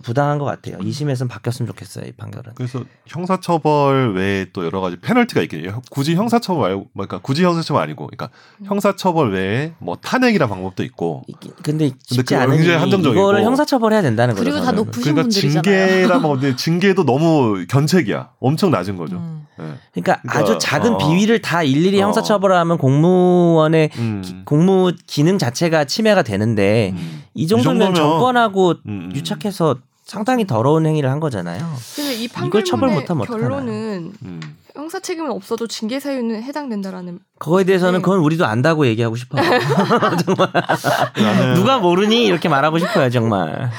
부당한 것 같아요. 2심에서는 바뀌었으면 좋겠어요, 이 판결은. 그래서 형사처벌 외에 또 여러 가지 페널티가 있겠네요. 굳이 형사처벌 말고, 뭐 그러니까 굳이 형사처벌 아니고, 그러니까 형사처벌 외에 뭐 탄핵이란 방법도 있고, 근데 쉽지 그거 않은 굉장히 일이 한정적이고. 이거를 형사처벌해야 된다는 거죠. 그리고 다. 높으신 그러니까 분들이잖아요. 징계란 뭐 근데 징계도 너무 견책이야. 엄청 낮은 거죠. 음. 네. 그러니까, 그러니까, 아주 작은 어. 비위를 다 일일이 어. 형사처벌하면 공무원의 음. 기- 공무 기능 자체가 침해가 되는데 음. 이 정도면 정권하고 음. 유착해서 상당히 더러운 행위를 한 거잖아요. 근데 이 이걸 처벌 못하면. 결론은 음. 형사 책임은 없어도 징계 사유는 해당된다라는 그거에 대해서는 네. 그건 우리도 안다고 얘기하고 싶어요. 정말 누가 모르니 이렇게 말하고 싶어요 정말.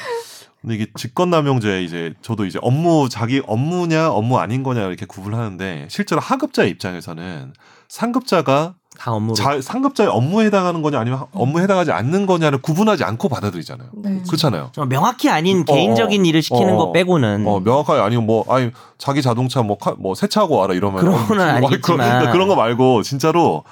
근데 이게 직권남용죄 이제 저도 이제 업무 자기 업무냐 업무 아닌 거냐 이렇게 구분하는데 실제로 하급자의 입장에서는 상급자가. 자, 상급자의 업무에 해당하는 거냐 아니면 업무에 해당하지 않는 거냐를 구분하지 않고 받아들이잖아요. 네. 그렇잖아요. 좀 명확히 아닌 어, 개인적인 일을 시키는 어. 거 빼고는 어, 명확하게 아니면 뭐 아니 자기 자동차 뭐, 카- 뭐 세차하고 와라 이러면 그런 어, 거는 뭐, 아니겠지만. 그런, 그런 거 말고 진짜로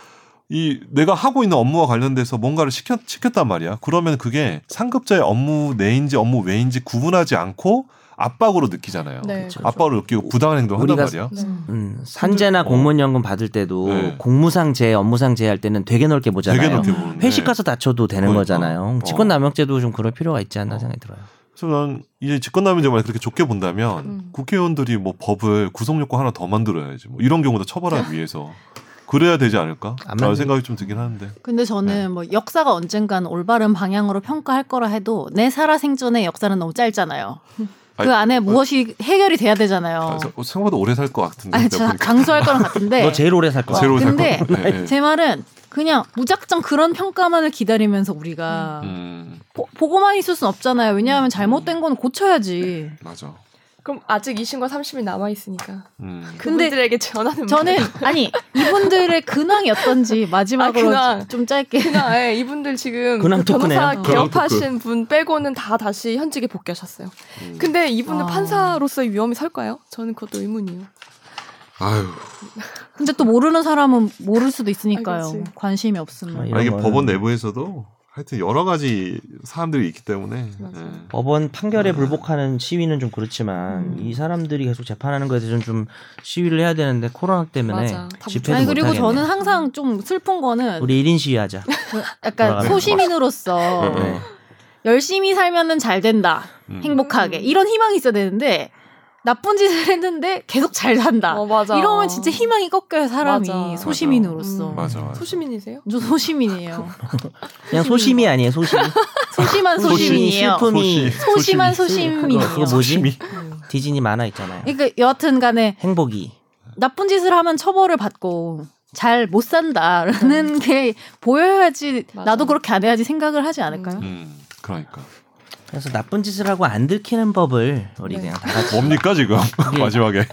이 내가 하고 있는 업무와 관련돼서 뭔가를 시켰, 시켰단 말이야. 그러면 그게 상급자의 업무 내인지 업무 외인지 구분하지 않고 압박으로 느끼잖아요. 네. 그렇죠. 압박으로 느끼고 부당한 행동을 한단 말이야. 네. 음, 산재나 어. 공무원 연금 받을 때도 네. 공무상 제, 업무상 제할 때는 되게 넓게 보잖아요. 되게 넓게 보는데. 회식 가서 다쳐도 되는 그러니까. 거잖아요. 어. 직권남용죄도 좀 그럴 필요가 있지 않나 어. 생각이 들어요. 그래서 난 이제 직권남용죄만 그렇게 좋게 본다면 음. 국회의원들이 뭐 법을 구속요건 하나 더 만들어야지. 뭐 이런 경우도 처벌하기 위해서 그래야 되지 않을까? 안 라는 만들- 생각이 좀 들긴 하는데. 근데 저는 네. 뭐 역사가 언젠간 올바른 방향으로 평가할 거라 해도 내 살아생전의 역사는 너무 짧잖아요. 그 아니, 안에 무엇이 해결이 돼야 되잖아요. 아, 저- 생각보다 오래 살 것 같은데. 아니. 장수할 거랑 같은데. 너 제일 오래 살 거야. 제일 오래 살 근데 것 같아. 네, 네. 제 말은 그냥 무작정 그런 평가만을 기다리면서 우리가 음, 보, 보고만 있을 순 없잖아요. 왜냐하면 잘못된 건 고쳐야지. 맞아. 그럼 아직 2심과 3심이 남아 있으니까 음. 근데 그분들에게 전하는 저는 아니 이분들의 근황이 어떤지 마지막으로 아, 근황. 좀 짧게 그냥 예, 이분들 지금 근황 그 변호사 토크네요. 개업하신 분 빼고는 다 다시 현직에 복귀하셨어요. 음. 근데 이분들 아. 판사로서의 위험이 설까요? 저는 그것도 의문이에요. 아유. 근데 또 모르는 사람은 모를 수도 아, 있으니까요. 그치. 관심이 아, 없으면. 아, 이게 법원 내부에서도 하여튼 여러 가지 사람들이 있기 때문에. 예. 법원 판결에 불복하는 시위는 좀 그렇지만 음. 이 사람들이 계속 재판하는 거에 대해서는 좀 시위를 해야 되는데 코로나 때문에 집회도 아니 못 그리고 하겠네. 저는 항상 좀 슬픈 거는 우리 1인 시위하자. 그 약간 소시민으로서 네. 열심히 살면은 잘 된다. 음. 행복하게. 음. 이런 희망이 있어야 되는데 나쁜 짓을 했는데 계속 잘 산다. 어, 맞아. 이러면 진짜 희망이 꺾여요, 사람이. 맞아. 소시민으로서. 음. 맞아, 맞아. 소시민이세요? 저 소시민이에요. 그냥 소심이 아니에요, 소심. 소심한 소심이. 슬픔이 소시- 소심한 그거, 소시민이에요. 그거 뭐지? 소심이. 디즈니 만화 있잖아요. 그러니까 여하튼 간에 행복이. 나쁜 짓을 하면 처벌을 받고 잘 못 산다라는 게 보여야지 맞아. 나도 그렇게 안 해야지 생각을 하지 않을까요? 음, 그러니까. 그래서 나쁜 짓을 하고 안 들키는 법을 우리 네. 그냥 다 같이 뭡니까 지금 그게- 마지막에.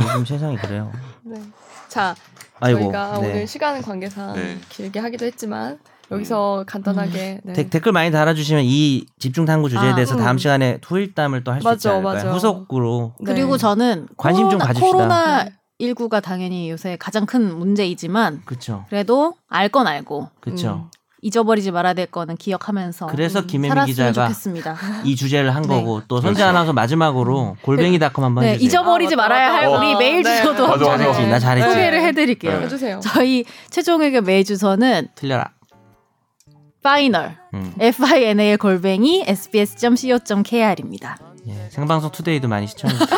요즘 세상이 그래요. 네. 자, 아이고. 저희가 네. 오늘 시간 관계상 네. 길게 하기도 했지만 여기서 간단하게 네. 데- 댓글 많이 달아주시면 이 집중 탐구 주제에 아, 대해서 음. 다음 시간에 후일담을 또 할 수 있지 않을까요? 후속으로 네. 그리고 저는 관심 좀 코로나, 가집시다. 코로나 네. 19가 당연히 요새 가장 큰 문제이지만 그렇죠, 그래도 알 건 알고 그렇죠. 음. 잊어버리지 말아야 될 거는 기억하면서 그래서 음, 김혜민 살았으면 기자가 좋겠습니다. 이 주제를 한 네. 거고 또 선재 그렇죠. 아나운서 마지막으로 골뱅이닷컴 한번 네, 해주세요. 잊어버리지 아, 말아야 할 맞다. 우리 어, 메일 네. 주소도 맞아, 맞아. 잘했지, 나 잘했지. 소개를 해드릴게요. 네. 해주세요. 저희 최종 의견 메일 주소는 틀려라. final 음. final 골뱅이 sbs.co.kr입니다. 예, 생방송 투데이도 많이 시청해주세요.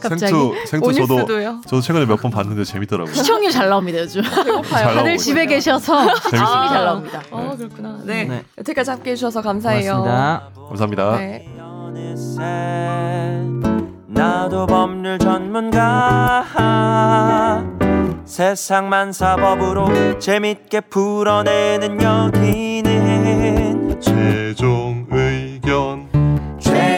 생투 생투 저도 오닉스도요. 저도 최근에 몇 번 봤는데 재밌더라고요. 시청률 잘 나옵니다 요즘. 배고파요. 잘 다들 집에. 계셔서 재밌습니다. 열심히 잘 나옵니다. 어 그렇구나. 네. 네. 여태까지 함께 해주셔서 감사해요. 고맙습니다. 감사합니다. 네. 어느새 나도 법률 전문가 세상만 사법으로 재밌게 풀어내는 여기는 제 최종